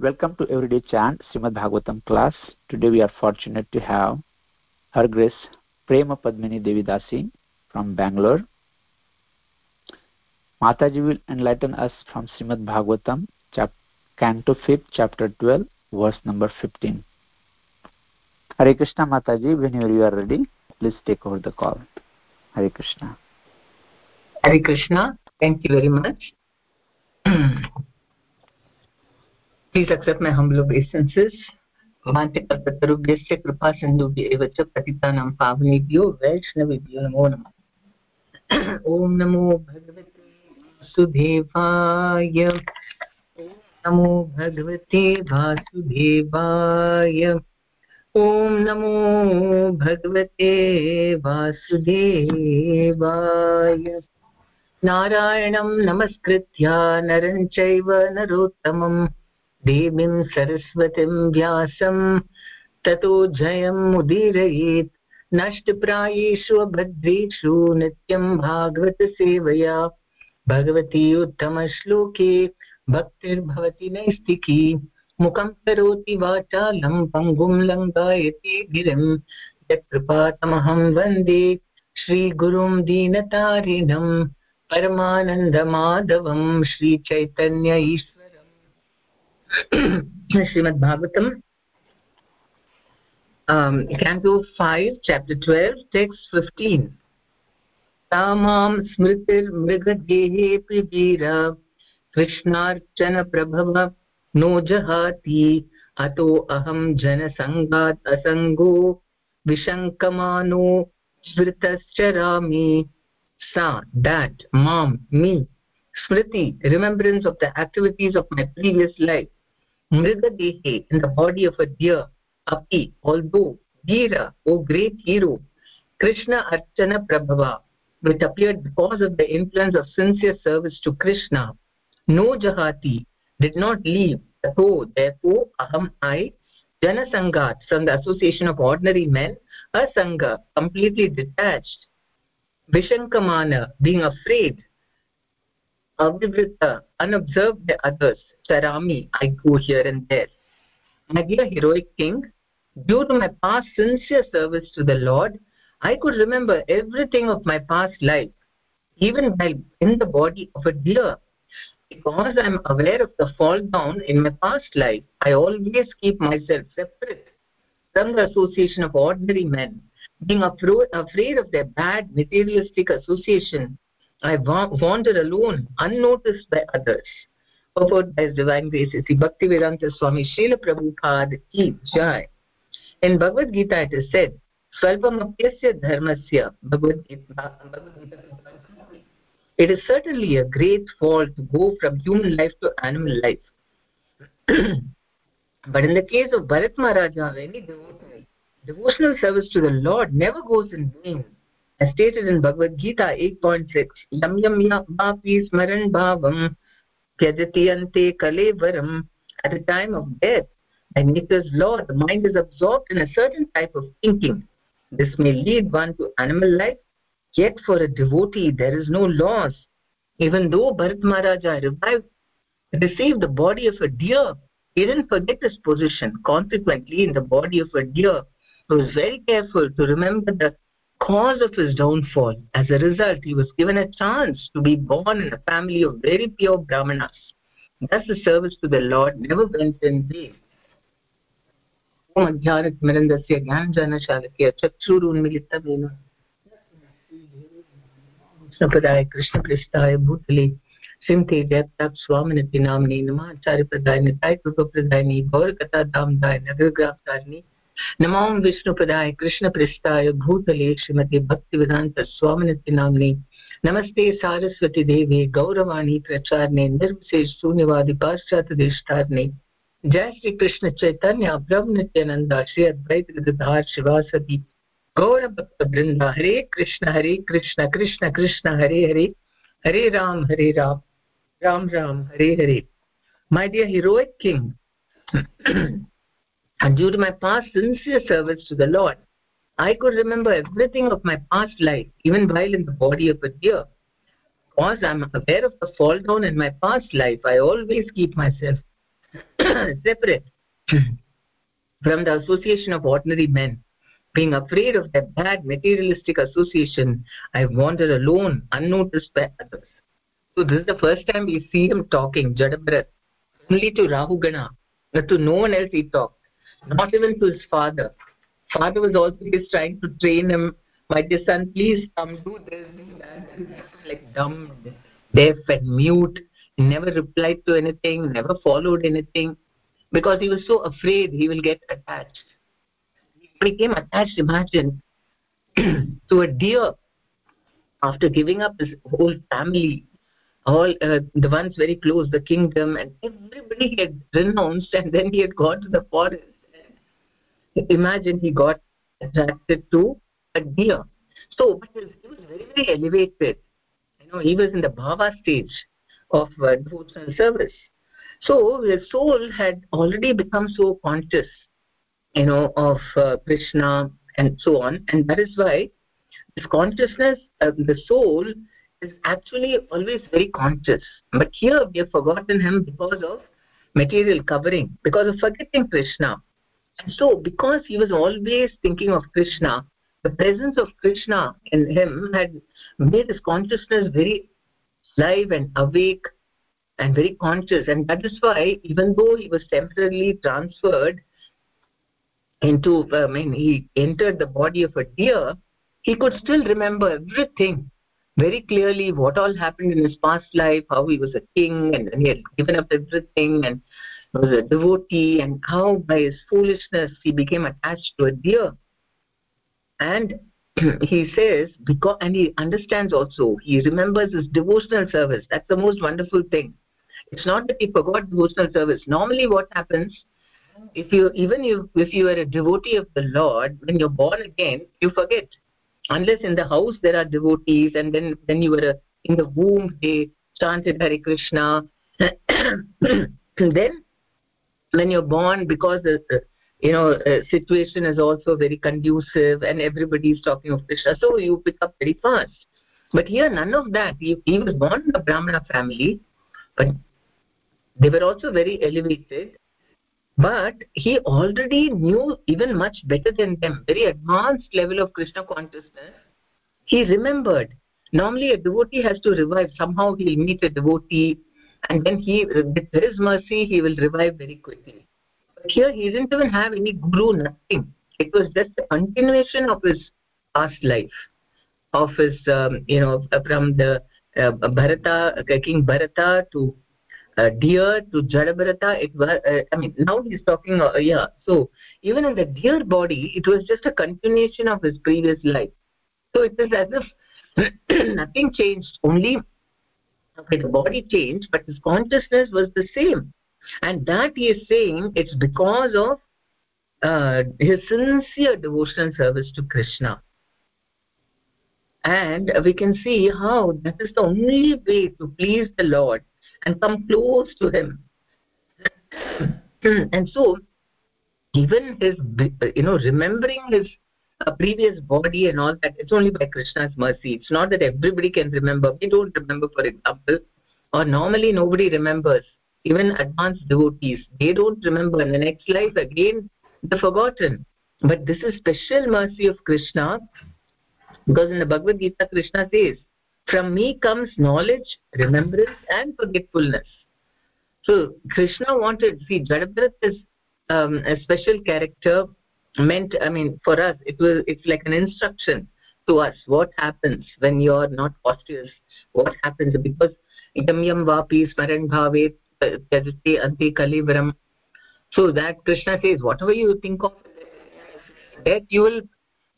Welcome to Everyday Chant Srimad Bhagavatam class. Today we are fortunate to have Her Grace Prema Padmini Devidasi from Bangalore. Mataji will enlighten us from Srimad Bhagavatam, chap- Canto 5, Chapter 12, verse number 15. Hare Krishna Mataji, whenever you are ready, please take over the call. Hare Krishna. Hare Krishna. Thank you very much. Please accept my humble obeisances. मान्त्यकल्पतरुभ्यश्च कृपा सिन्धुभ्य एव च नमो नमः नमो भगवते वासुदेवाय नमो भगवते वासुदेवाय ॐ नमो भगवते वासुदेवाय नारायणं नमस्कृत्य नरं चैव नरोत्तमम् देवीं सरस्वतीं व्यासं, ततो जयम् उदीरयेत्। नष्टप्रायेषु भद्रेषु नित्यं भागवतसेवया। भगवती उत्तमश्लोके, भक्तिर्भवति नैस्तिकी। मुखं करोति वाचालं, पङ्गुं लङ्गायते गिरिं। यत्कृपातमहं वंदे श्रीगुरुं दीनतारिणं। परमानन्दमाधवं श्रीचैतन्य ईश्वरम् श्रीमद्भागवतम् um, Canto 5, Chapter 12, Text 15. तामां स्मृतिर्मृगदेहे प्रिवीर कृष्णार्चनप्रभव नो जहाति अतो अहं जनसङ्गात् असङ्गो विशङ्कमानो स्मृतश्चरामि सा that mom me smriti remembrance of the activities of my previous life mrigadehe in the body of a deer api although veera o great hero krishna archana prabhava which appeared because of the influence of sincere service to krishna no jahati did not leave so therefore aham i janasangat from the association of ordinary men asanga completely detached vishankamana being afraid avivrita unobserved by others sarami i go here and there. My dear heroic king. Due to my past sincere service to the lord i could remember everything of my past life even while in the body of a deer. Because i am aware of the fall down in my past life i always keep myself separate from the association of ordinary men. Being afraid of their bad materialistic association i wander alone unnoticed by others purport by his divine grace. Is bhakti vedanta swami srila prabhupada ki jai. In bhagavad gita it is said swalpamapyasya dharmasya bhagavad gita it is certainly a great fall to go from human life to animal life. But in the case of bharat maharaja any devotee devotional service to the lord never goes in vain as stated in bhagavad gita 8.6 yam yam yapi smaran bhavam tyajati ante kalevaram at the time of death nature's law the mind is absorbed in a certain type of thinking. This may lead one to animal life yet for a devotee there is no loss. Even though bharat maharaja revived received the body of a deer he didn't forget his position. Consequently in the body of a deer he was very careful to remember the cause of his downfall as a result he was given a chance to be born in a family of very pure brahmanas thus the service to the lord never went in vain ॐ अध्यानस्मरन्दस्य ज्ञानजानशालक्य चक्षुरुन्मिलितमेन कृष्णपदाय कृष्णपृष्ठाय भूतले श्रीमते जयप्रताप स्वामिनति नाम्ने नमाचार्यप्रदाय निताय कृपप्रदायिनी गौरकथाधामदाय नगरग्रामकारिणी नमां विष्णुप्रदाय कृष्णपृष्ठाय, भूतले, श्रीमती भक्तिवेदान्त स्वामिनति नाम्ने नमस्ते सारस्वती देवे, गौरवाणी प्रचारणे, निर्विशेष शून्यवादि पाश्चात्यदेष्टारणे जय श्री कृष्ण चैतन्य प्रभु नित्यानंदा श्री अद्वैत गदाधार शिवासती। गौर भक्त वृंदा हरे कृष्ण हरे कृष्ण कृष्ण कृष्ण, हरे हरे। हरे राम हरे राम। राम राम, हरे हरे। My dear heroic king and due to my past sincere service to the lord i could remember everything of my past life even while in the body of a deer because i am aware of the fall down in my past life i always keep myself separate from the association of ordinary men. Being afraid of that bad materialistic association, I wandered alone, unnoticed by others. So this is the first time we see him talking, Jadabharat, only to Rahugana, but to no one else he talked, not even to his father. Father was also just trying to train him, my dear son, please come do this, that. Like dumb, deaf and mute, never replied to anything, never followed anything, because he was so afraid he will get attached. He became attached, imagine, to a deer after giving up his whole family, all uh, the ones very close, the kingdom, and everybody he had renounced, and then he had gone to the forest. Imagine he got attracted to a deer. So, he was very, very elevated. You know, he was in the bhava stage of uh, devotional service. So his soul had already become so conscious, you know, of uh, Krishna and so on, and that is why this consciousness, uh, the soul, is actually always very conscious. But here we have forgotten him because of material covering, because of forgetting Krishna. And so, because he was always thinking of Krishna, the presence of Krishna in him had made his consciousness very live and awake and very conscious. And that is why, even though he was temporarily transferred into, I mean, he entered the body of a deer, he could still remember everything very clearly what all happened in his past life, how he was a king and he had given up everything and was a devotee, and how by his foolishness he became attached to a deer. And he says because and he understands also he remembers his devotional service. That's the most wonderful thing. It's not that he forgot devotional service. Normally what happens if you even if, if you are a devotee of the lord when you're born again you forget. Unless in the house there are devotees and then when you were in the womb they chanted hare krishna. Then when you're born because the you know uh, situation is also very conducive and everybody is talking of krishna so you pick up very fast. But here none of that. He, he was born in a brahmana family but they were also very elevated. But he already knew even much better than them. Very advanced level of krishna consciousness. He remembered. Normally a devotee has to revive. Somehow he'll meet a devotee and then he with his mercy he will revive very quickly. But here he didn't even have any guru nothing. It was just a continuation of his past life of his um, you know from the uh, bharata uh, king bharata to uh, deer to jadabharata it was uh, i mean now he's talking uh, yeah. So even in the deer body it was just a continuation of his previous life. So it is as if nothing changed. Only okay the body changed but his consciousness was the same. And that he is saying it's because of uh, his sincere devotional service to krishna. And we can see how that is the only way to please the lord and come close to him. And so even his you know remembering his previous body and all that it's only by krishna's mercy. It's not that everybody can remember. We don't remember for example or normally nobody remembers even advanced devotees. They don't remember in the next life again they're forgotten. But this is special mercy of krishna because in the bhagavad gita krishna says from me comes knowledge remembrance and forgetfulness. So krishna wanted see jadabharat is um, a special character meant i mean for us it was it's like an instruction to us. What happens when you're not cautious what happens? Because yam yam vapi smaran bhave tajate ante kalivaram. So that krishna says whatever you think of that you will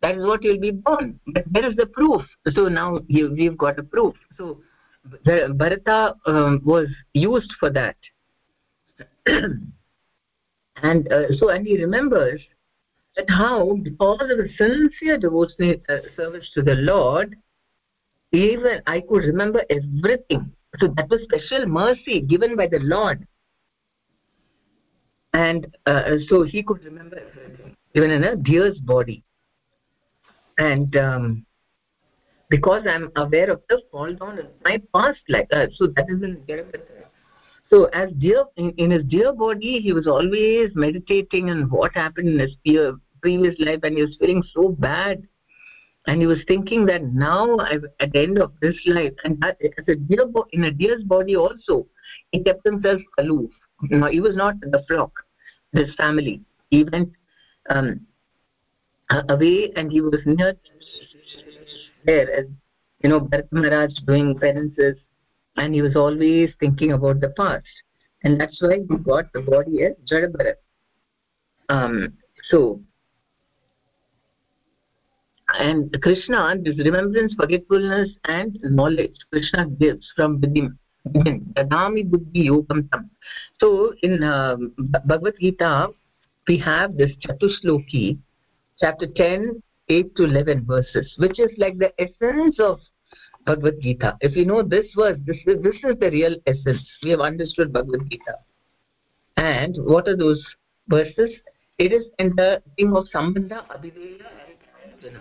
that is what you will be born. But there is the proof. So now you, we've got a proof. So the bharata um, was used for that. And uh, so and he remembers that how because of a sincere devotional uh, service to the lord even i could remember everything. So that was special mercy given by the lord. And uh, so he could remember everything even in a deer's body. And um, because i'm aware of the fall down in my past life uh, so that is in so as dear in, in his dear body he was always meditating on what happened in his previous life and he was feeling so bad. And he was thinking that now at the end of this life and that, as a deer in a deer's body also he kept himself aloof. Know, he was not in the flock his family. He went um, away and he was near there as you know Maharaj doing penances. And he was always thinking about the past. And that's why he got the body as Jadabharat um, so and krishna this remembrance forgetfulness and knowledge. Krishna gives from within. Dadami buddhi yogam tam. So in uh, bhagavad gita we have this chatushloki chapter 10 8 to 11 verses which is like the essence of bhagavad gita. If you know this verse this is, this is the real essence. We have understood bhagavad gita. And what are those verses? It is in the theme of sambandha abhideya and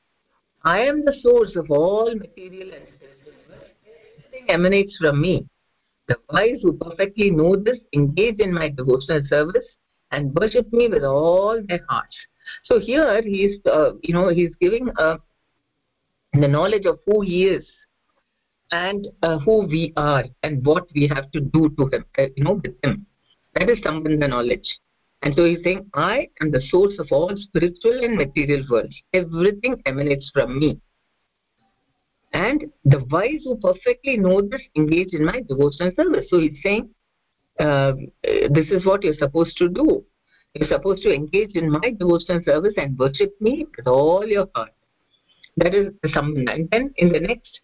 I am the source of all material and everything emanates from me. The wise who perfectly know this engage in my devotional service and worship me with all their hearts. So here he is, uh, you know, he is giving uh, the knowledge of who he is and uh, who we are and what we have to do to him, uh, you know, with him. That is Sambandha knowledge. And so he's saying, I am the source of all spiritual and material worlds. Everything emanates from me. And the wise who perfectly know this engage in my devotional service. So he's saying, uh, this is what you're supposed to do. You're supposed to engage in my devotional service and worship me with all your heart. That is the sambandha. And then in the next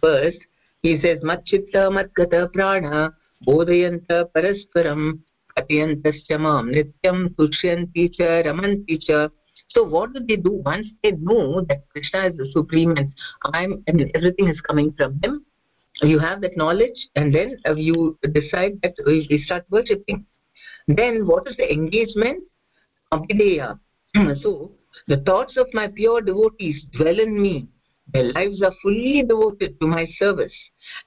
verse, he says, Matchitta Matgata Prana Bodhayanta Parasparam अत्यन्तश्च मां नित्यं तुष्यन्ति च रमन्ति च so what do they do once they know that krishna is the supreme and i'm and everything is coming from him you have that knowledge and then uh, you decide that we start worshipping then what is the engagement abhideya so the thoughts of my pure devotees dwell in me their lives are fully devoted to my service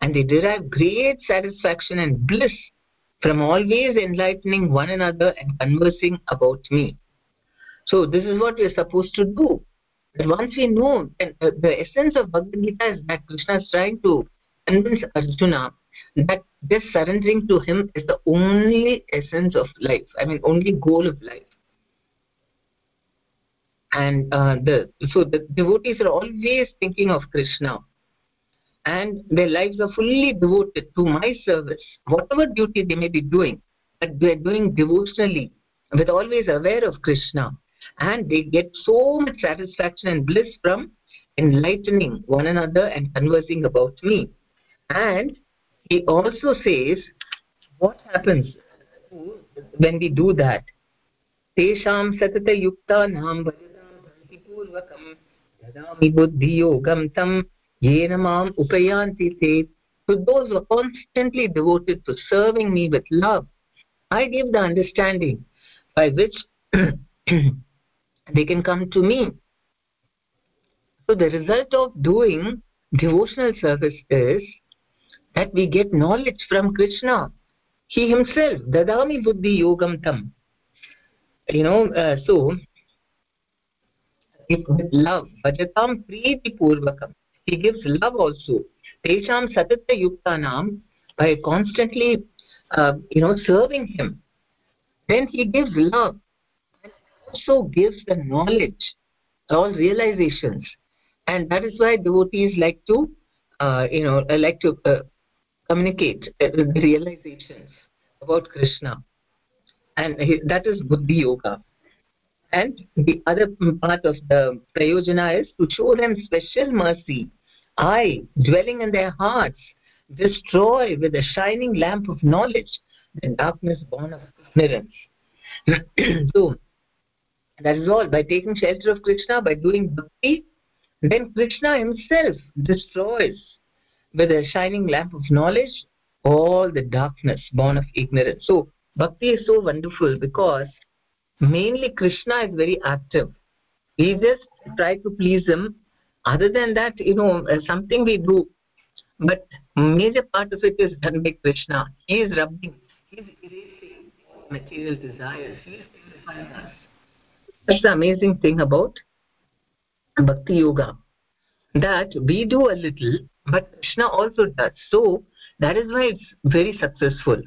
and they derive great satisfaction and bliss from always enlightening one another and conversing about me. So this is what we are supposed to do. But once we know, and the essence of Bhagavad Gita is that Krishna is trying to convince Arjuna that just surrendering to him is the only essence of life. I mean, only goal of life. And uh, the so the devotees are always thinking of Krishna and their lives are fully devoted to my service whatever duty they may be doing but they are doing devotionally with always aware of krishna and they get so much satisfaction and bliss from enlightening one another and conversing about me and he also says what happens when we do that तेषां सततयुक्तानां वदनां भक्ति पूर्वकं ददामि बुद्धियोगं तं yena mam upayanti te to those who are constantly devoted to serving me with love. I give the understanding by which they can come to me. So the result of doing devotional service is that we get knowledge from krishna. He himself dadami buddhi yogam tam. You know uh, so with love bhajatam preeti purvakam he gives love also. Tesham satata yuktanam by constantly uh, you know serving him. Then he gives love and also gives the knowledge all realizations. And that is why devotees like to uh, you know uh, like to uh, communicate uh, realizations about krishna. And he, that is buddhi yoga and the other part of the prayojana is to show them special mercy i dwelling in their hearts destroy with a shining lamp of knowledge the darkness born of ignorance. so, that is all. By taking shelter of Krishna, by doing bhakti, then Krishna himself destroys with a shining lamp of knowledge all the darkness born of ignorance. So, bhakti is so wonderful because mainly Krishna is very active. We just try to please him. Other than that, you know, uh, something we do, but major part of it is done by Krishna. He is rubbing, he is erasing material desires. He is purifying us. That's the amazing thing about Bhakti Yoga. That we do a little, but Krishna also does. So that is why it's very successful.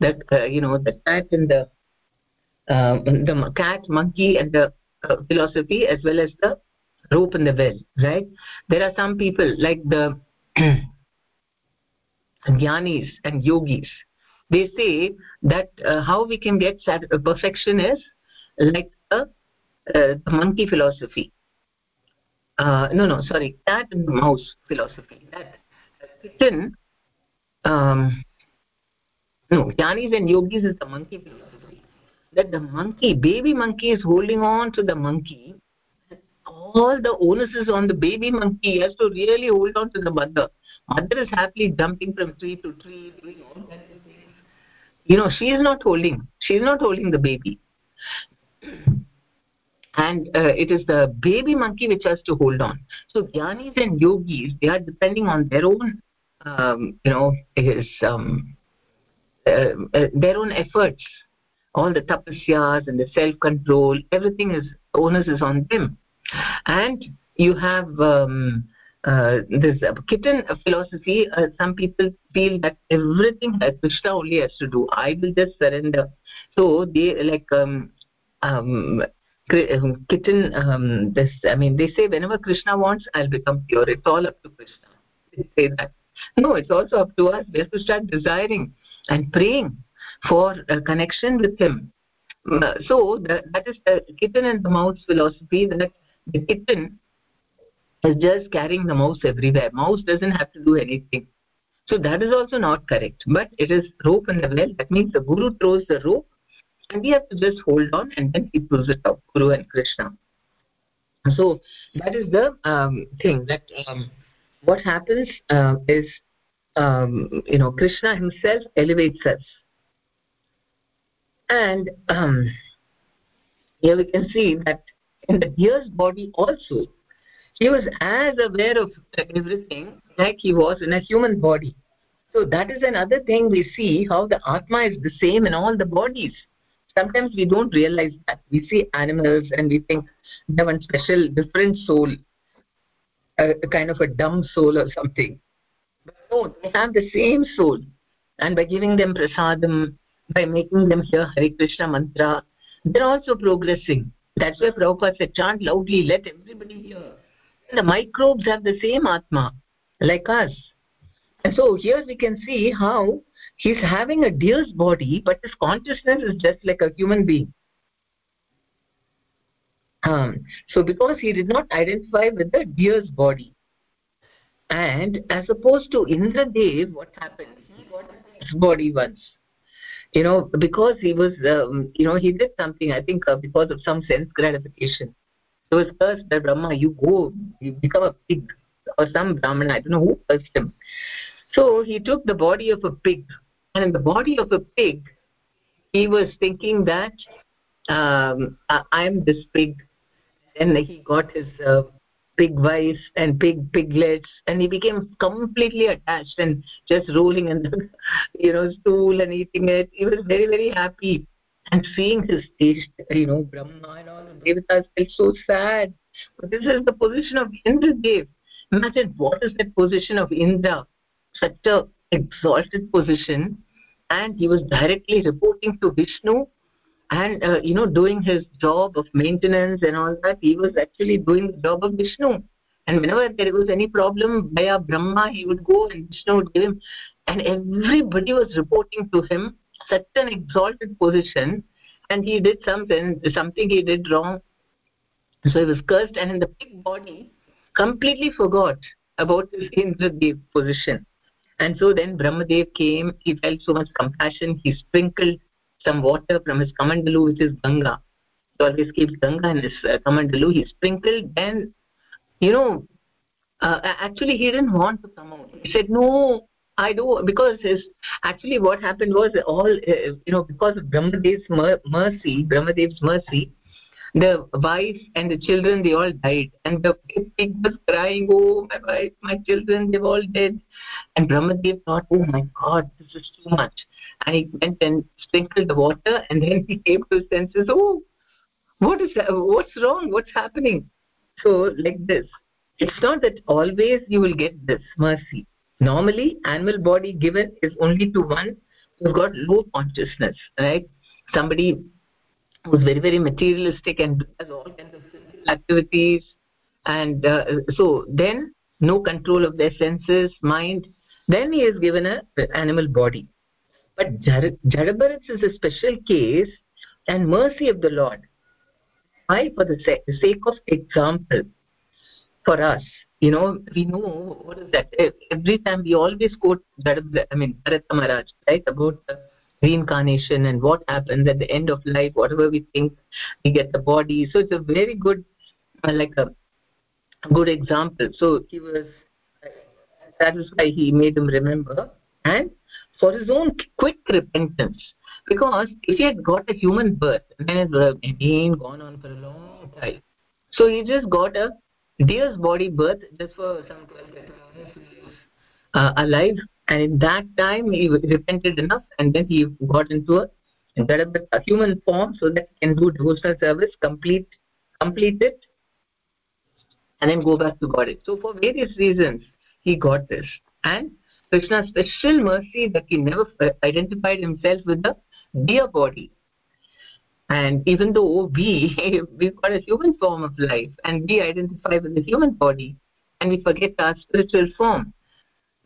That uh, you know the cat and the uh, the cat, monkey, and the uh, philosophy, as well as the rope and the well. Right? There are some people like the jnanis and yogis. They say that uh, how we can get perfection is like a uh, monkey philosophy. Uh, no, no, sorry, cat and mouse philosophy. That kitten, um, no, jnanis and yogis is the monkey philosophy. That the monkey, baby monkey is holding on to the monkey. All the onus is on the baby monkey. He has to really hold on to the mother. Mother is happily jumping from tree to tree, doing all kinds of things. You know, she is not holding. She is not holding the baby and uh, it is the baby monkey which has to hold on so jnanis and yogis they are depending on their own um, you know is um, uh, uh, their own efforts all the tapasyas and the self control everything is onus is on them. And you have um, uh, this kitten philosophy uh, some people feel that everything that krishna only has to do i will just surrender. So they like um, um, um, kitten um, this i mean they say whenever krishna wants i'll become pure. It's all up to krishna. They say that. No it's also up to us. We have to start desiring and praying for a connection with him. Uh, so the, that is the kitten and the mouse philosophy that the kitten is just carrying the mouse everywhere. Mouse doesn't have to do anything. So that is also not correct. But it is rope and the well. That means the guru throws the rope and we have to just hold on and then he pulls it out guru and krishna. So that is the um, thing that um, what happens uh, is um, you know krishna himself elevates us and um, here we can see that in the deer's body also he was as aware of everything like he was in a human body. So that is another thing we see how the atma is the same in all the bodies. Sometimes we don't realize that. We see animals and we think they have one special different soul a, a kind of a dumb soul or something. But no they have the same soul. And by giving them prasadam by making them hear Hare Krishna mantra. They're also progressing. That's why Prabhupada said chant loudly let everybody hear. The microbes have the same atma like us. And so here we can see how he's having a deer's body but his consciousness is just like a human being. Um, so because he did not identify with the deer's body. And as opposed to indradev what happened? He got his body once you know because he was um, you know he did something i think uh, because of some sense gratification. He was cursed by brahma you go you become a pig or some brahmana i don't know who cursed him. So he took the body of a pig and in the body of a pig he was thinking that um, I, am this pig and he got his uh, pig wife and pig piglets and he became completely attached and just rolling in the you know stool and eating it. He was very very happy. And seeing his taste you know brahma and all the devatas felt so sad. But this is the position of indra dev imagine what is that position of indra? Such a exalted position. And he was directly reporting to vishnu and uh, you know doing his job of maintenance and all that he was actually doing the job of vishnu. And whenever there was any problem via brahma he would go and vishnu would give him. And everybody was reporting to him such an exalted position. And he did something something he did wrong. So he was cursed and in the big body completely forgot about his indradev position. And so then brahmadev came he felt so much compassion he sprinkled some water from his kamandalu which is ganga. He always keeps ganga in his uh, kamandalu he sprinkled then you know uh, actually he didn't want to come out. He said no i do because his actually what happened was all uh, you know because of brahmadev's mer- mercy brahmadev's mercy the wife and the children they all died. And the pig was crying oh my wife my children they've all dead. And brahmadev thought oh my god this is too much. And he went and sprinkled the water and then he came to his senses oh what is that? what's wrong? What's happening? So like this. It's not that always you will get this mercy. Normally animal body given is only to one who's got low consciousness right? Somebody who's very very materialistic and does all kinds of activities. And uh, so then no control of their senses mind. Then he is given a animal body. But jadabharats is a special case and mercy of the lord. Why? For the sake of example for us. You know we know what is that. Every time we always quote that i mean bharat maharaj right about reincarnation and what happens at the end of life whatever we think we get the body. So it's a very good uh, like a good example. So he was that is why he made him remember. And for his own quick repentance because if he had got a human birth then it would have been gone on for a long time so he just got a deer's body birth just for some 12 months uh, alive and in that time he repented enough and then he got into a a human form so that he can do devotional service complete complete it and then go back to god. So for various reasons he got this. And krishna's special mercy that he never identified himself with the deer body. And even though we we've got a human form of life and we identify with the human body and we forget our spiritual form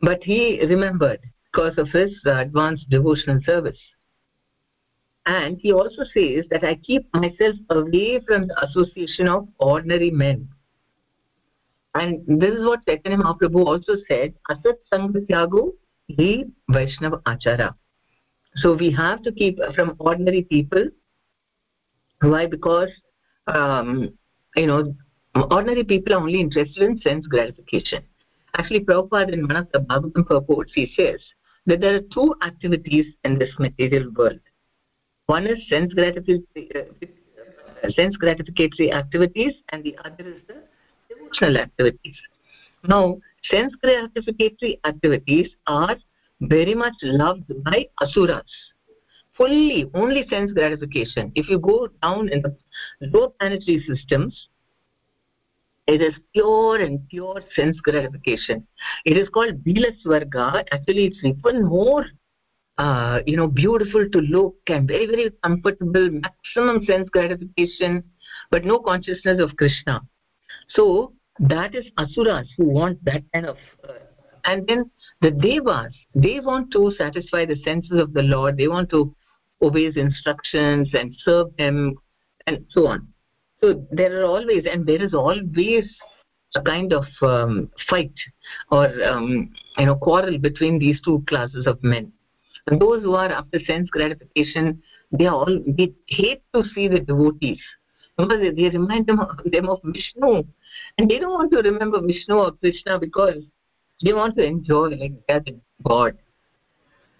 but he remembered because of his uh, advanced devotional service. And he also says that i keep myself away from the association of ordinary men. And this is what chaitanya mahaprabhu also said asat sangatyago hi vaishnava achara. So we have to keep from ordinary people. Why? Because um, you know ordinary people are only interested in sense gratification Actually, Prabhupada in one of the Bhagavatam purports, he says that there are two activities in this material world. One is sense gratificatory, uh, gratificatory activities, and the other is the devotional activities. Now, sense gratificatory activities are very much loved by asuras. Fully, only sense gratification. If you go down in the low planetary systems, it is pure and pure sense gratification. It is called bilasvarga actually it's even more uh, you know beautiful to look and very very comfortable maximum sense gratification but no consciousness of krishna. So that is asuras who want that kind of uh, and then the devas they want to satisfy the senses of the lord. They want to obey his instructions and serve him and so on so there are always and there is always a kind of um, fight or um, you know quarrel between these two classes of men. And those who are after sense gratification they all they hate to see the devotees. Because they remind them of, them of vishnu. And they don't want to remember vishnu or krishna because they want to enjoy like that god.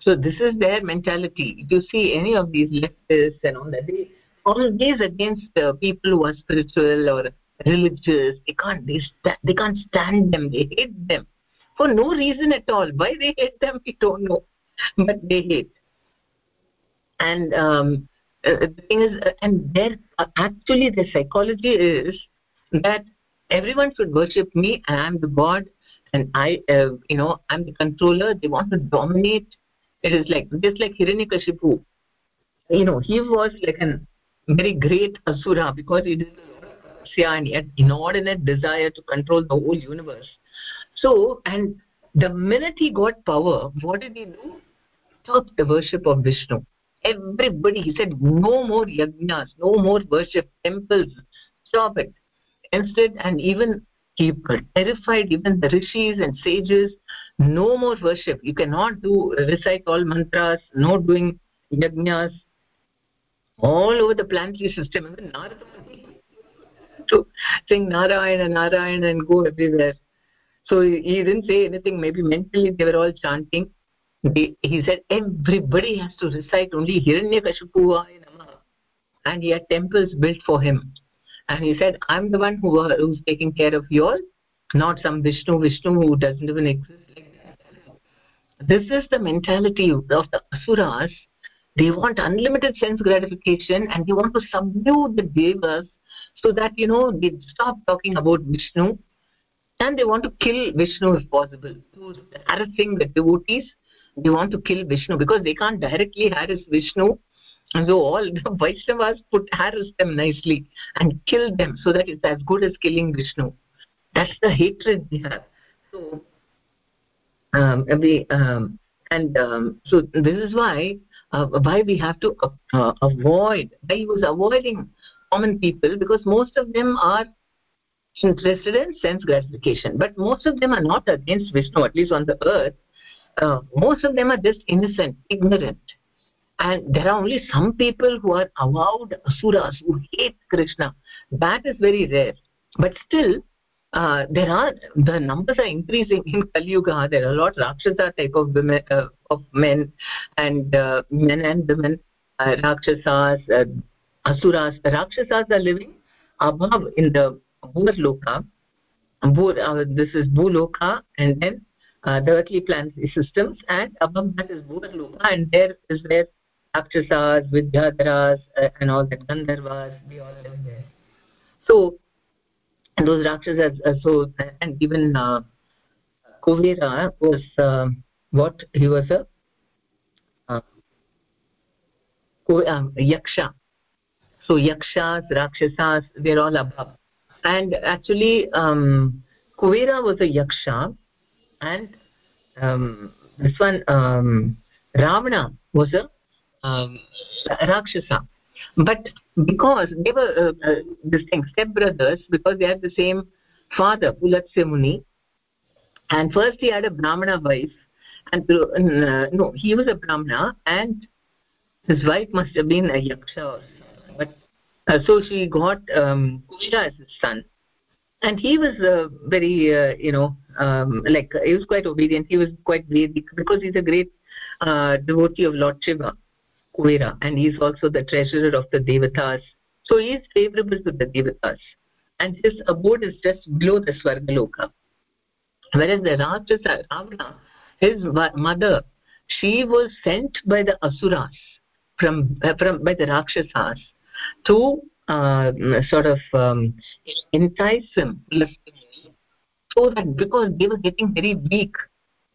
So this is their mentality. If you see any of these leftists and all that they always against uh, people who are spiritual or religious they can't they, they can't stand them they hate them. For no reason at all. Why they hate them we don't know. But they hate. And um, uh, the thing is uh, and their uh, actually the psychology is that everyone should worship me and i'm the god and i uh, you know i'm the controller. They want to dominate. It is like just like hiranyakashipu. You know he was like an very great asura because he did and inordinate desire to control the whole universe. So and the minute he got power what did he do? Stop the worship of vishnu. Everybody he said no more yajnas no more worship temples stop it. Instead and even he terrified even the rishis and sages no more worship. You cannot do recite all mantras no doing yajnas all over the planetary system even narada. To sing narayana and narayana and go everywhere. So he didn't say anything. Maybe mentally they were all chanting. He said everybody has to recite only hiranyakashipu and he had temples built for him. And he said i'm the one who uh, who's taking care of you all not some vishnu. Vishnu who doesn't even exist this is the mentality of the asuras they want unlimited sense gratification and they want to subdue the devas so that you know they stop talking about vishnu and they want to kill vishnu if possible. To harassing the devotees they want to kill vishnu because they can't directly harass vishnu. And so all the vaishnavas put harass them nicely and kill them so that it's as good as killing vishnu. That's the hatred they have. So um, we, um, and um, so this is why uh, why we have to uh, avoid why he was avoiding common people because most of them are interested in sense gratification. But most of them are not against vishnu at least on the earth. Uh, most of them are just innocent ignorant. And there are only some people who are avowed asuras who hate krishna. That is very rare. But still uh, there are the numbers are increasing in Kali Yuga. There are a lot Rakshasa type of women uh, of men and uh, men and women, uh, Rakshasas, uh, Asuras. Rakshasas are living above in the Bhurloka. Uh, this is Bhuloka and then uh, the earthly planetary systems and above that is Bhurloka and there is where Rakshasas, Vidyadharas uh, and all the Gandharvas, they all live there. So and those rakshasas so and even uh, Kuvera was uh, what? He was a uh, um, yaksha. So yakshas rakshasas they're all above. And actually um, Kuvera was a yaksha. And um, this one um, Ravana was a um, rakshasa but because they were uh, uh, distinct step brothers because they had the same father Pulastya Muni and first he had a brahmana wife and uh, no he was a brahmana and his wife must have been a yaksha but uh, so she got um, Kushya as his son. And he was uh, very uh, you know um, like he was quite obedient. He was quite Vedic because he's a great uh, devotee of Lord Shiva Kuvera and he is also the treasurer of the Devatas. So he is favorable to the Devatas and his abode is just below the Svargaloka. Whereas the Rakshasa, Ravana, his mother, she was sent by the Asuras, from, uh, from by the Rakshasas, to uh, sort of um, entice him so that because they were getting very weak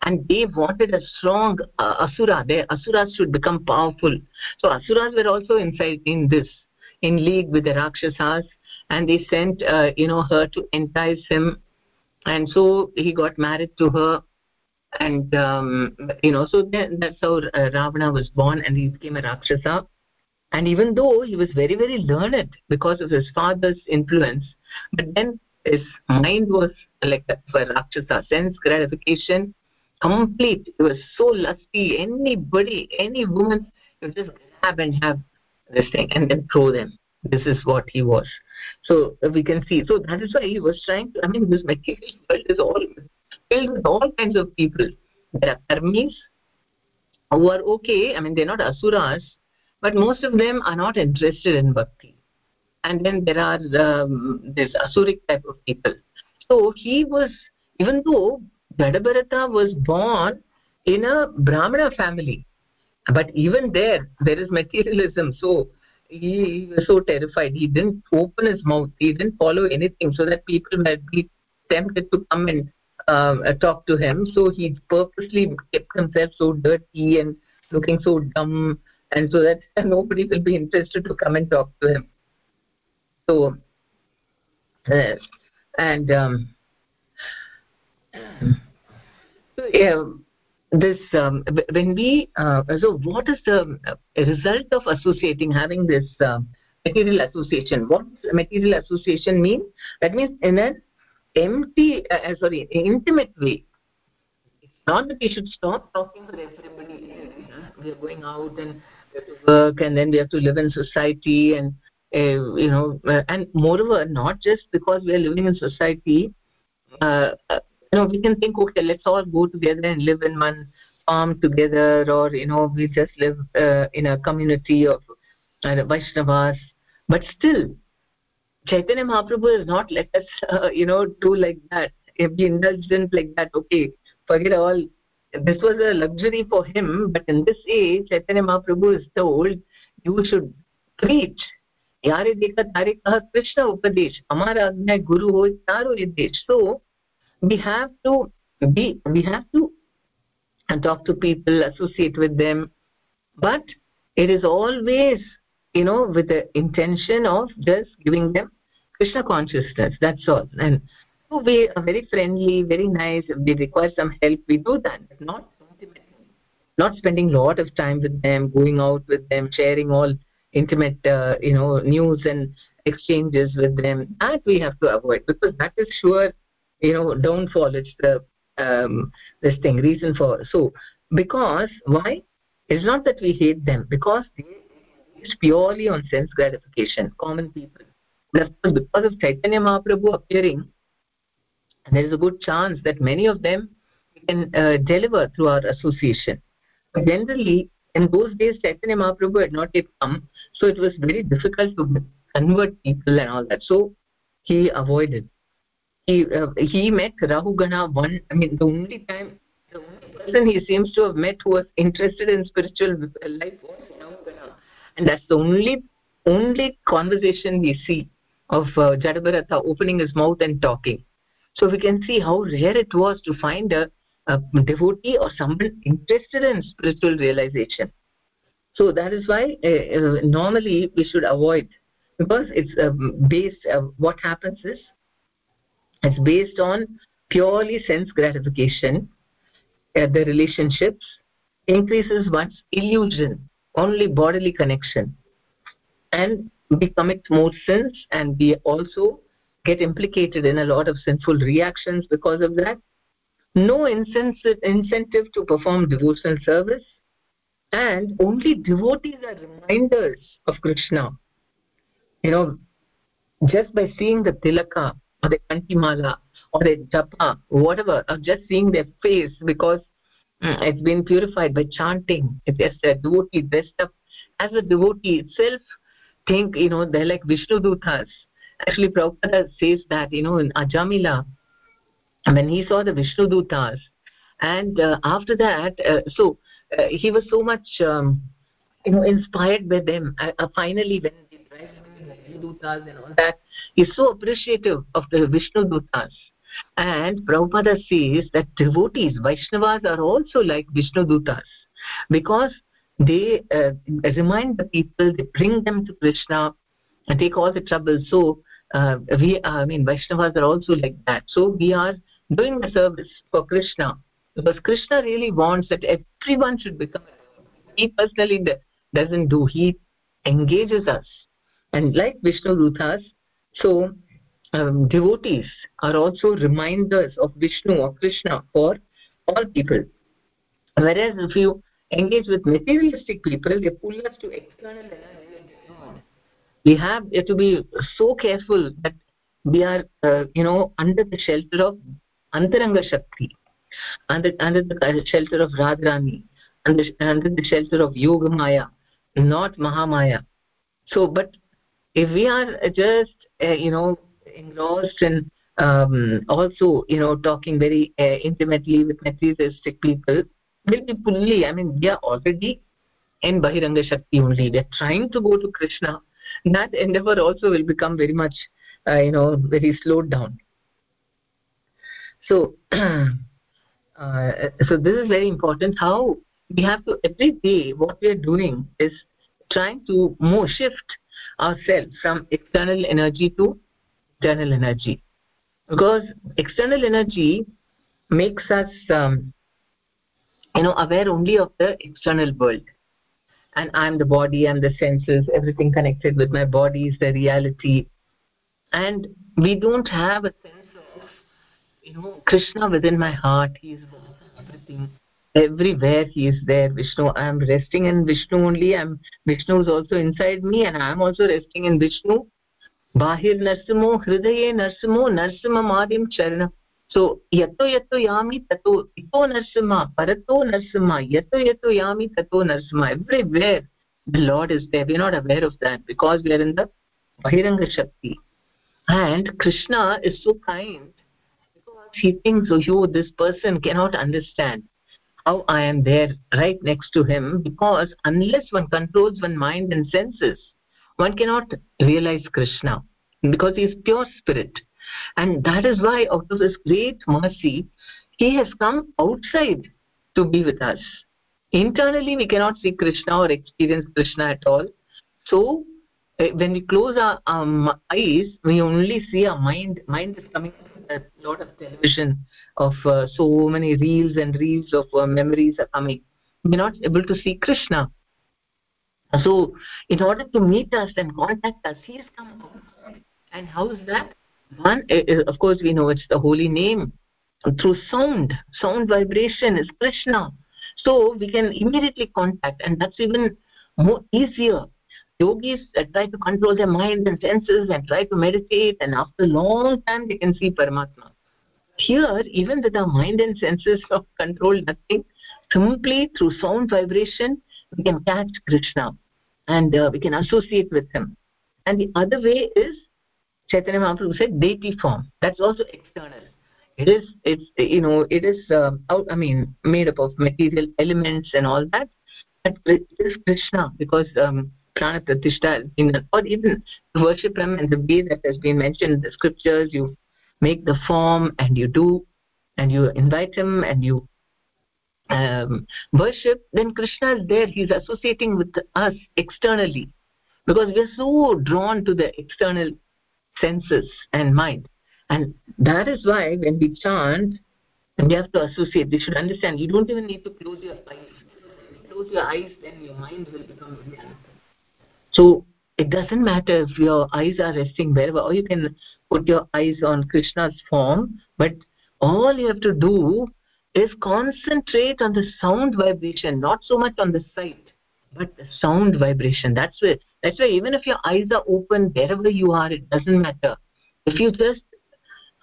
and they wanted a strong uh, asura. Their asuras should become powerful. So asuras were also inside in this in league with the rakshasas. And they sent uh, you know her to entice him. And so he got married to her. And um, you know so then, that's how uh, ravana was born. And he became a rakshasa. And even though he was very very learned because of his father's influence but then his mind was like for rakshasa. Sense gratification complete. He was so lusty. Anybody any woman you just grab and have this thing and then throw them. This is what he was. So we can see. So that is why he was trying to i mean this material world is all filled with all kinds of people. There are karmis who are okay. I mean they're not asuras but most of them are not interested in bhakti. And then there are um, this asuric type of people. So he was even though Jadabharata was born in a Brahmana family. But even there, there is materialism. So he, he was so terrified. He didn't open his mouth. He didn't follow anything so that people might be tempted to come and uh, talk to him. So he purposely kept himself so dirty and looking so dumb, and so that nobody will be interested to come and talk to him. So, uh, and um, so, yeah, this um, when we uh, so what is the uh, result of associating having this uh, material association? What material association mean? That means in an empty uh, uh sorry intimate way. Not that we should stop talking to everybody we are going out and we have to work and then we have to live in society and uh, you know uh, and moreover not just because we are living in society uh, uh, you know we can think okay let's all go together and live in one farm together or you know we just live uh, in a community of uh, vaishnavas. But still chaitanya mahaprabhu has not let us uh, you know do like that. If we indulge in like that okay forget all. This was a luxury for him but in this age chaitanya mahaprabhu is told you should preach. Yare dekha tare kaha krishna upadesh. Amara agnya guru ho taro upadesh so we have to be we have to talk to people associate with them. But it is always you know with the intention of just giving them krishna consciousness that's all. And so we are very friendly very nice if they require some help we do that but not not spending a lot of time with them going out with them sharing all intimate uh, you know news and exchanges with them. That we have to avoid because that is sure you know downfall it's the um, this thing reason for so because why? It's not that we hate them because it's purely on sense gratification common people. But because of chaitanya mahaprabhu appearing there is a good chance that many of them can uh, deliver through our association. But generally in those days chaitanya mahaprabhu had not yet come so it was very difficult to convert people and all that. So he avoided he uh, he met rahugana one i mean the only time the only person he seems to have met who was interested in spiritual life was rahugana and that's the only only conversation we see of uh, opening his mouth and talking. So we can see how rare it was to find a a devotee or someone interested in spiritual realization so that is why uh, uh, normally we should avoid because it's uh, based uh, what happens is it's based on purely sense gratification uh, the relationships increases one's illusion only bodily connection and we commit more sins and we also get implicated in a lot of sinful reactions because of that. No incentive to perform devotional service and only devotees are reminders of krishna. You know just by seeing the tilaka or the kantimala or the japa whatever. Or just seeing their face because mm, it's been purified by chanting. It's just a devotee dressed up as a devotee itself. Think you know they're like vishnu dutas. Actually prabhupada says that you know in ajamila when he saw the vishnu dutas and uh, after that uh, so uh, he was so much um, you know inspired by them. Uh, uh, finally when dutas and all that. He's so appreciative of the vishnu dutas. And prabhupada says that devotees vaishnavas are also like vishnu dutas. Because they uh, remind the people they bring them to krishna and take all the trouble. So uh, we i mean vaishnavas are also like that. So we are doing the service for krishna. Because krishna really wants that everyone should become he personally doesn't do. He engages us and like vishnu dutas so um, devotees are also reminders of vishnu or krishna for all people. Whereas if you engage with materialistic people they pull us to external we have to be so careful that we are uh, you know under the shelter of antaranga shakti under under the shelter of radharani under under the shelter of yoga maya not mahamaya. So but if we are just uh, you know engrossed and um, also you know talking very uh, intimately with materialistic people will be fully i mean we are already in bahiranga shakti only. We are trying to go to krishna. That endeavor also will become very much uh, you know very slowed down. So uh, so this is very important. How we have to every day what we are doing is trying to more shift ourselves from external energy to internal energy. Because external energy makes us um, you know aware only of the external world. And i'm the body and the senses everything connected with my body is the reality. And we don't have a sense of you know krishna within my heart he is everything everywhere he is there. Vishnu i am resting in vishnu only. I'm vishnu is also inside me and i am also resting in vishnu. Bahir narsimo hridaye narsimo narsimamadim charanam so yato yato yami tato ito narsima parato narsima yato yato yami tato narsima everywhere the lord is there. We are not aware of that because we are in the bahiranga shakti. And krishna is so kind because he thinks oh this person cannot understand how i am there right next to him because unless one controls one mind and senses one cannot realize krishna because he is pure spirit. And that is why out of his great mercy he has come outside to be with us. Internally we cannot see krishna or experience krishna at all. So eh, when we close our um, eyes we only see our mind. Mind is coming a lot of television of uh, so many reels and reels of uh, memories are coming. We're not able to see krishna. So in order to meet us and contact us he has come and how is that? One of course we know it's the holy name. Through sound. Sound vibration is krishna. So we can immediately contact and that's even more easier yogis that try to control their mind and senses and try to meditate and after a long time they can see paramatma. Here even with our mind and senses of control nothing simply through sound vibration we can catch krishna and uh, we can associate with him. And the other way is chaitanya mahaprabhu said deity form. That's also external. It is it's you know it is uh, out i mean made up of material elements and all that but it is krishna because um prana pratishta in or even worship him in the way that has been mentioned in the scriptures. You make the form and you do and you invite him and you um, worship. Then krishna is there. He's associating with us externally. Because we are so drawn to the external senses and mind. And that is why when we chant and you have to associate. We should understand. You don't even need to close your eyes. Close your eyes then your mind will become so it doesn't matter if your eyes are resting wherever or you can put your eyes on krishna's form but all you have to do is concentrate on the sound vibration not so much on the sight but the sound vibration. That's where that's why even if your eyes are open wherever you are it doesn't matter. If you just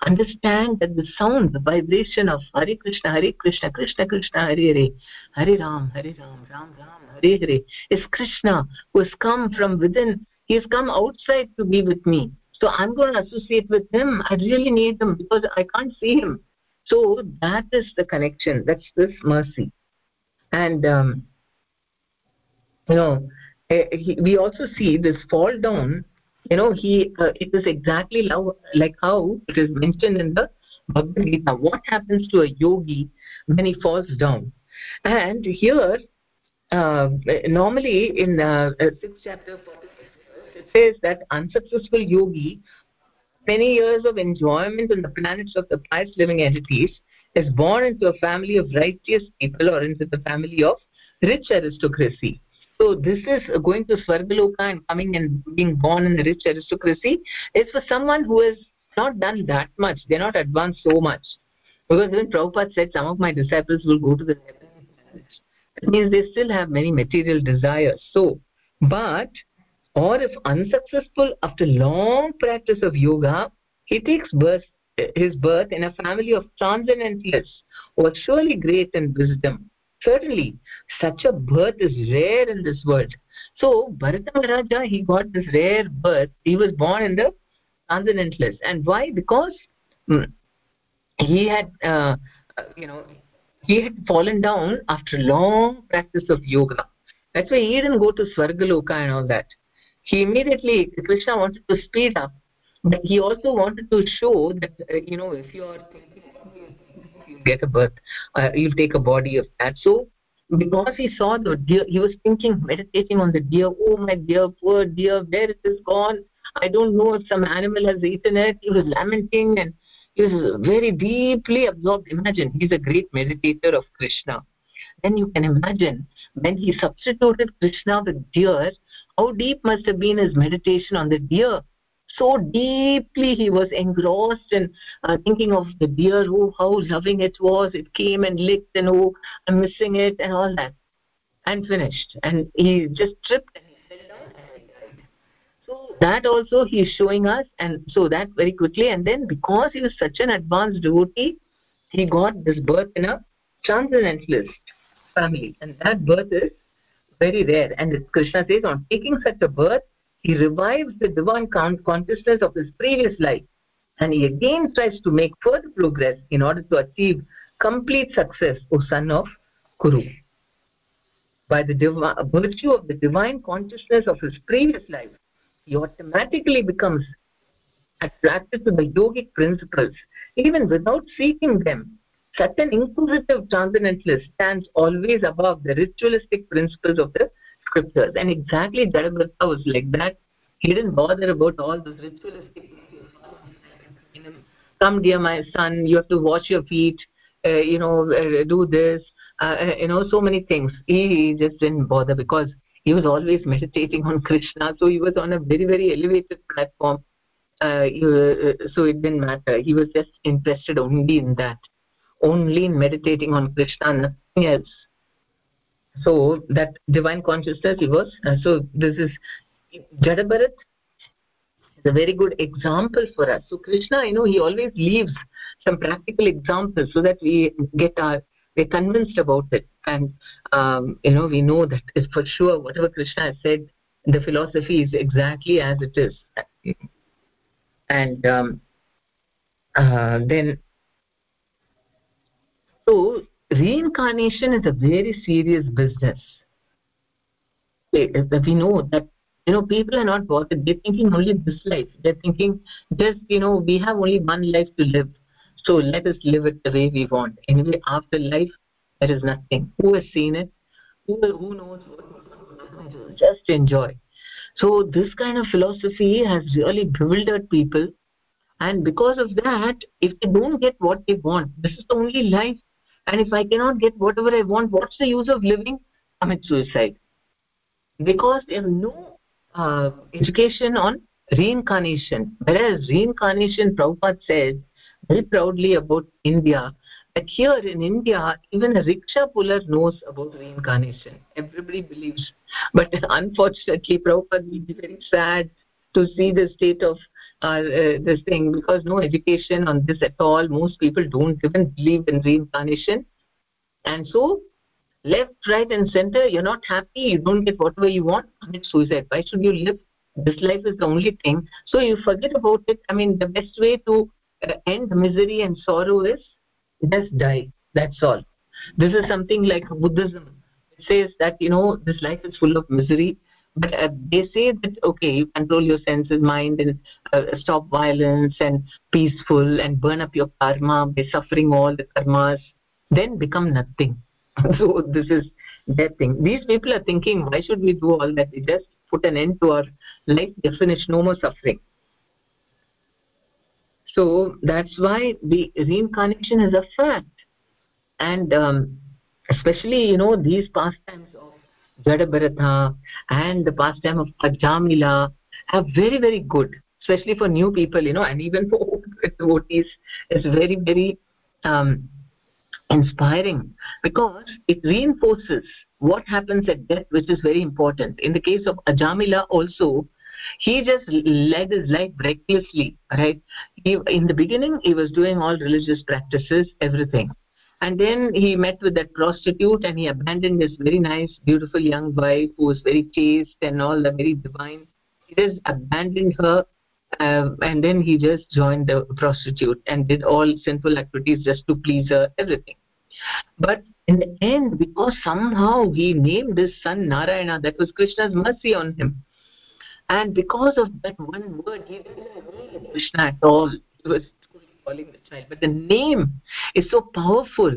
understand that the sound the vibration of Hare Krishna Hare Krishna Krishna Krishna Hare Hare Hare Ram Hare Ram Ram Ram Hare Hare is Krishna who has come from within. He has come outside to be with me. So i'm going to associate with him. I really need him because i can't see him. So that is the connection. That's this mercy. And um, you know Eh, we also see this fall down you know he uh, it is exactly like how it is mentioned in the bhagavad gita. What happens to a yogi when he falls down? And here uh, normally in uh, uh sixth chapter it says that unsuccessful yogi many years of enjoyment on the planets of the pious living entities is born into a family of righteous people or into the family of rich aristocracy so this is going to Swargaloka and coming and being born in a rich aristocracy is for someone who has not done that much. They're not advanced so much. Because even Prabhupada said some of my disciples will go to the planets. That means they still have many material desires. So, but, or if unsuccessful after long practice of yoga, he takes birth, his birth in a family of transcendentalists who are surely great in wisdom certainly such a birth is rare in this world. So bharata he got this rare birth. He was born in the transcendentalist and why? Because mm, he had uh, you know he had fallen down after long practice of yoga. That's why he didn't go to swargaloka and all that. He immediately krishna wanted to speed up but he also wanted to show that uh, you know if you are thinking get a birth uh, you'll take a body of that. So because he saw the deer he was thinking meditating on the deer oh my dear poor deer where it is gone. I don't know if some animal has eaten it. He was lamenting and he was very deeply absorbed. Imagine he's a great meditator of krishna. Then you can imagine when he substituted krishna with deer how deep must have been his meditation on the deer so deeply he was engrossed in uh, thinking of the deer oh how loving it was. It came and licked and oh i'm missing it and all that. And finished. And he just tripped and he fell so that also he is showing us. And so that very quickly. And then because he was such an advanced devotee he got this birth in a transcendentalist family. And that birth is very rare. And krishna says on taking such a birth he revives the divine consciousness of his previous life and he again tries to make further progress in order to achieve complete success o son of kuru. By the virtue of the divine consciousness of his previous life he automatically becomes attracted to the yogic principles. Even without seeking them such an inquisitive transcendentalist stands always above the ritualistic principles of the scriptures. And exactly Jadabharata was like that. He didn't bother about all those ritualistic come dear my son you have to wash your feet uh, you know uh, do this uh, uh, you know so many things. He, just didn't bother because he was always meditating on krishna. So he was on a very very elevated platform. Uh, uh, so it didn't matter. He was just interested only in that. Only in meditating on krishna nothing else so that divine consciousness he was uh, so this is jadabharat is a very good example for us. So krishna you know he always leaves some practical examples so that we get our we're convinced about it. And um, you know we know that is for sure whatever krishna has said the philosophy is exactly as it is. And um, uh, then so reincarnation is a very serious business. We know that you know people are not bothered they're thinking only this life. They're thinking just you know we have only one life to live. So let us live it the way we want. Anyway after life there is nothing. Who has seen it? Who, who knows just enjoy. So this kind of philosophy has really bewildered people. And because of that if they don't get what they want this is the only life and if i cannot get whatever i want what's the use of living? Commit suicide. Because there's no uh, education on reincarnation. Whereas reincarnation Prabhupada said very proudly about India that here in India even a rickshaw puller knows about reincarnation. Everybody believes. But unfortunately Prabhupada will be very sad to see the state of uh, uh, this thing because no education on this at all. Most people don't even believe in reincarnation. And so left right and center you're not happy. You don't get whatever you want. Commit suicide. Why should you live? This life is the only thing. So you forget about it. I mean the best way to uh, end misery and sorrow is just die. That's all. This is something like buddhism. It says that you know this life is full of misery but uh, they say that okay you control your senses mind and uh, stop violence and peaceful and burn up your karma by suffering all the karmas then become nothing. So this is their thing. These people are thinking why should we do all that? We just put an end to our life definition no more suffering. So that's why the reincarnation is a fact. And um, especially you know these pastimes Jadabharata and the pastime of Ajamila are very very good especially for new people you know and even for devotees. It's very very um, inspiring because it reinforces what happens at death which is very important. In the case of ajamila also he just led his life recklessly right? He, in the beginning he was doing all religious practices everything and then he met with that prostitute and he abandoned his very nice beautiful young wife who was very chaste and all the very divine. He just abandoned her uh, and then he just joined the prostitute and did all sinful activities just to please her everything. But in the end because somehow he named his son narayana that was krishna's mercy on him. And because of that one word he didn't need krishna at all. He was calling the child. But the name is so powerful.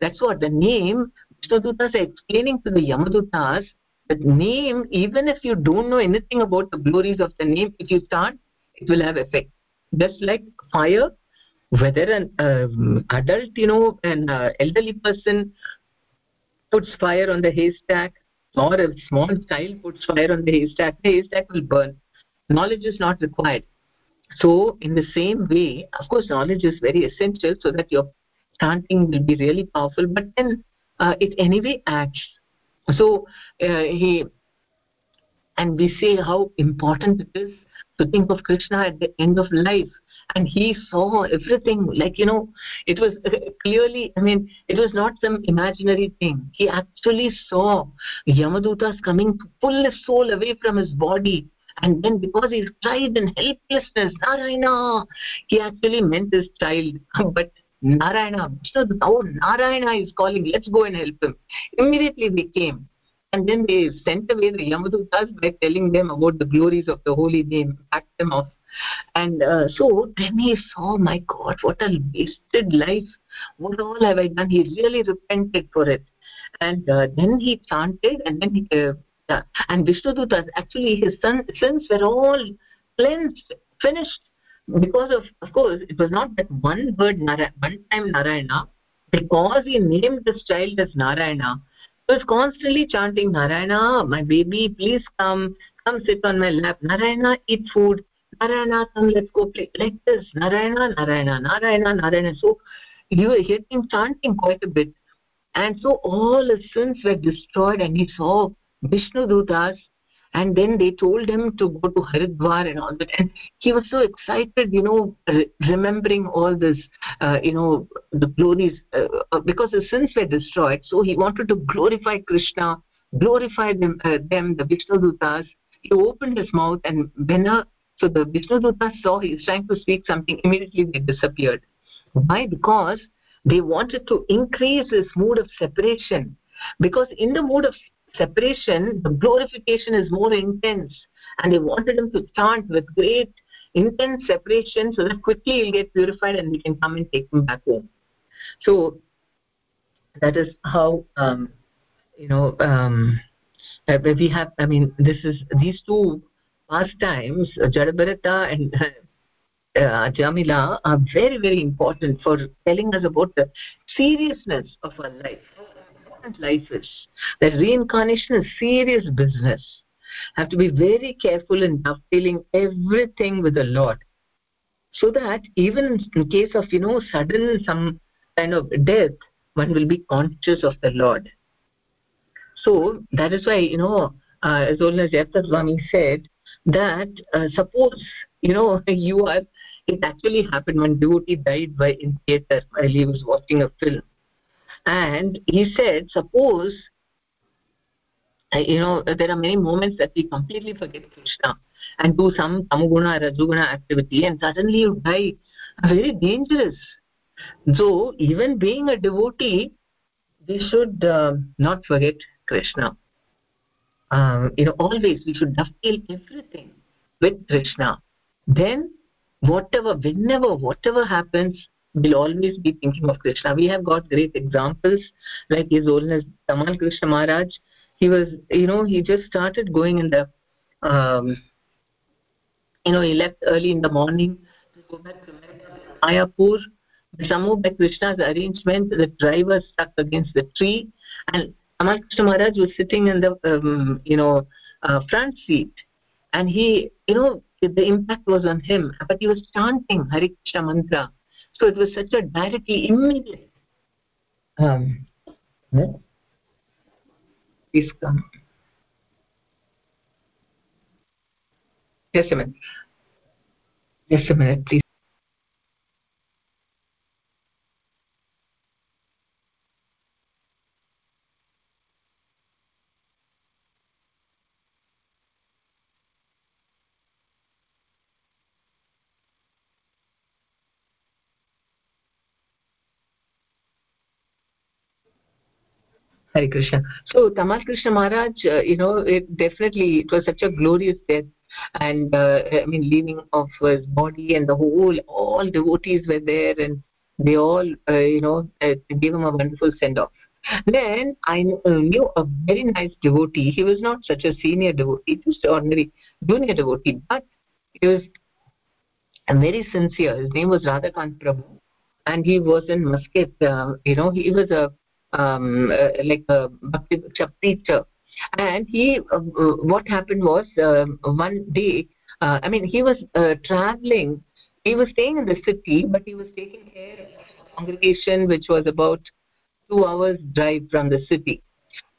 That's what the name Vishnudutas is explaining to the Yamadutas the name even if you don't know anything about the glories of the name if you start it will have effect. Just like fire whether an um, adult you know an uh, elderly person puts fire on the haystack or a small child puts fire on the haystack the haystack will burn. Knowledge is not required so in the same way of course knowledge is very essential so that your chanting will be really powerful but then uh, it anyway acts. So uh, he and we say how important it is to think of krishna at the end of life. And he saw everything like you know it was uh, clearly i mean it was not some imaginary thing. He actually saw yamadutas coming to pull his soul away from his body and then because he tried in helplessness narayana he actually meant his child. But narayana so oh narayana is calling let's go and help him. Immediately they came. And then they sent away the yamadutas by telling them about the glories of the holy name packed them off. And uh, so then he saw my god what a wasted life. What all have i done? He really repented for it. And uh, then he chanted and then he uh, and Vishnudutas, actually his son, sins were all cleansed, finished. Because of, of course, it was not that one word, Nara, one time Narayana, because he named this child as Narayana, he was constantly chanting, Narayana, my baby, please come, come sit on my lap. Narayana, eat food. Narayana, come, let's go play. Like this, Narayana, Narayana, Narayana, Narayana. So you he had been chanting quite a bit. And so all his sins were destroyed and he saw Vishnu Dutas and then they told him to go to Haridwar and all that. And he was so excited you know re remembering all this uh, you know the glories uh, uh because the sins were destroyed. So he wanted to glorify Krishna glorify them, uh, them the Vishnu Dutas. He opened his mouth and when a, so the Vishnu Dutas saw he was trying to speak something immediately they disappeared. Why? Because they wanted to increase his mood of separation. Because in the mood of separation, the glorification is more intense. And they wanted him to chant with great intense separation so that quickly he'll get purified and we can come and take him back home. So that is how um, you know um, we have. I mean, this is these two pastimes, Jadabharata and uh, Jamila, are very very important for telling us about the seriousness of our life important life is. That reincarnation is serious business. Have to be very careful in dovetailing everything with the Lord. So that even in case of, you know, sudden some kind of death, one will be conscious of the Lord. So that is why, you know, uh, as old as Swami said, that uh, suppose, you know, you are, it actually happened when devotee died by in theatre while he was watching a film and he said suppose uh, you know there are many moments that we completely forget krishna and do some tamaguna rajuguna activity and suddenly you die very dangerous. So even being a devotee we should uh, not forget krishna. Um, you know always we should dovetail everything with krishna. Then whatever whenever whatever happens will always be thinking of krishna. We have got great examples like his holiness tamal krishna maharaj. He was you know he just started going in the um, you know he left early in the morning to go back to mayapur. Somehow by krishna's arrangement the driver stuck against the tree and tamal krishna maharaj was sitting in the um, you know uh, front seat and he you know the impact was on him. But he was chanting hare krishna mantra so it was such a directly immediate um, please come. Just a minute. Just a minute please Hare Krishna. So Tamal Krishna Maharaj, uh, you know, it definitely it was such a glorious death, and uh, I mean, leaving of his body and the whole, all devotees were there, and they all, uh, you know, uh, gave him a wonderful send off. Then I knew a very nice devotee. He was not such a senior devotee, just ordinary junior devotee, but he was very sincere. His name was Radhakant Prabhu, and he was in Muscat. Uh, you know, he was a um, uh, like a bhakti preacher and he uh, what happened was uh, one day uh, i mean he was uh, traveling. He was staying in the city but he was taking care of a congregation which was about 2 hours drive from the city.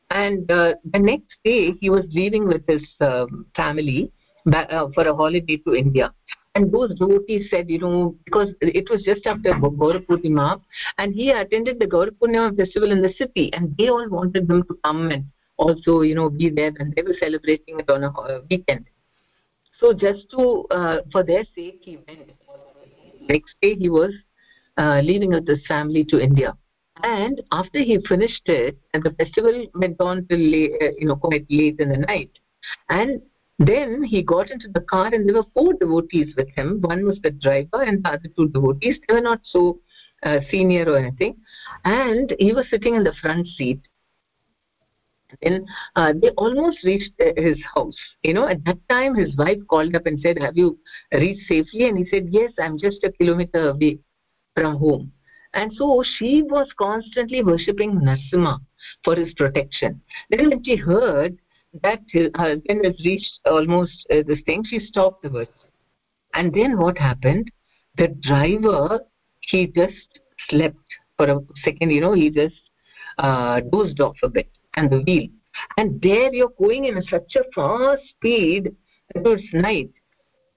And uh, the next day he was leaving with his um, family back, uh, for a holiday to india and those devotees said you know because it was just after Gaurapurnima and he attended the Gaurapurnima festival in the city and they all wanted him to come and also you know be there and they were celebrating it on a weekend. So just to uh, for their sake he went. Next day he was uh, leaving with his family to india. And after he finished it and the festival went on till late, uh, you know quite late in the night and then he got into the car and there were four devotees with him. One was the driver and the other two devotees. They were not so uh, senior or anything. And he was sitting in the front seat. Then uh, they almost reached his house. You know at that time his wife called up and said have you reached safely? And he said yes i'm just a kilometer away from home. And so she was constantly worshipping Narsimha for his protection. Then when she heard that his husband has reached almost uh, this thing she stopped the bus. And then what happened? The driver he just slept for a second you know he just uh, dozed off a bit and the wheel. And there you're going in such a fast speed it was night.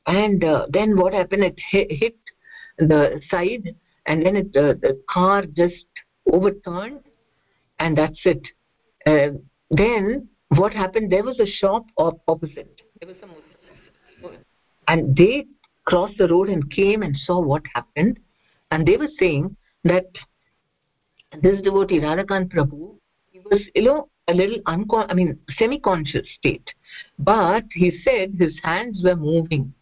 And uh, then what happened? It hit, hit the side and then it, uh, the car just overturned and that's it. Uh, then what happened there was a shop opposite. There was some and they crossed the road and came and saw what happened. And they were saying that this devotee radhakant prabhu he was you know a little uncon i mean semi conscious state. But he said his hands were moving.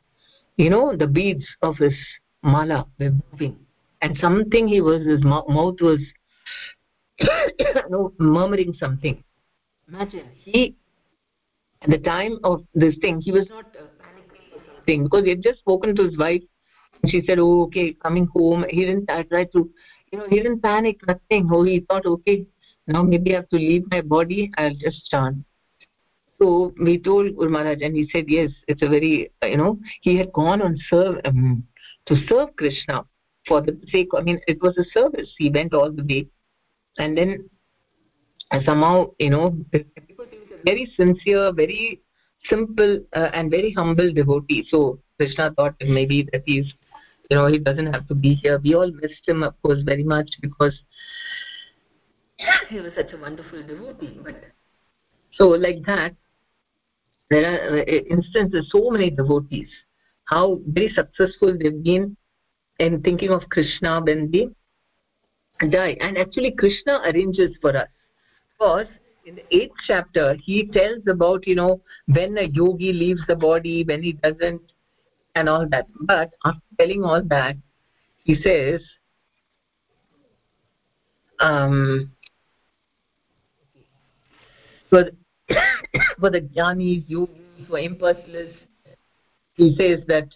You know the beads of his mala were moving. And something he was his mouth was no murmuring something imagine he at the time of this thing he was not uh, panicking or something because he had just spoken to his wife and she said oh okay coming home. He didn't tried to you know he didn't panic nothing. Oh he thought okay now maybe i have to leave my body i'll just chant so we told Guru Maharaj and he said yes it's a very you know he had gone on serve um, to serve krishna for the sake i mean it was a service. He went all the way. And then somehow you know he was a very sincere very simple uh, and very humble devotee. So krishna thought maybe that he's you know he doesn't have to be here. We all missed him of course very much because he was such a wonderful devotee. But so like that there are uh, instances so many devotees how very successful they've been in thinking of krishna when they die. And actually krishna arranges for us because in the eighth chapter he tells about you know when a yogi leaves the body when he doesn't and all that. But after telling all that he says um for the, for the jnanis yogis for impersonalists he says that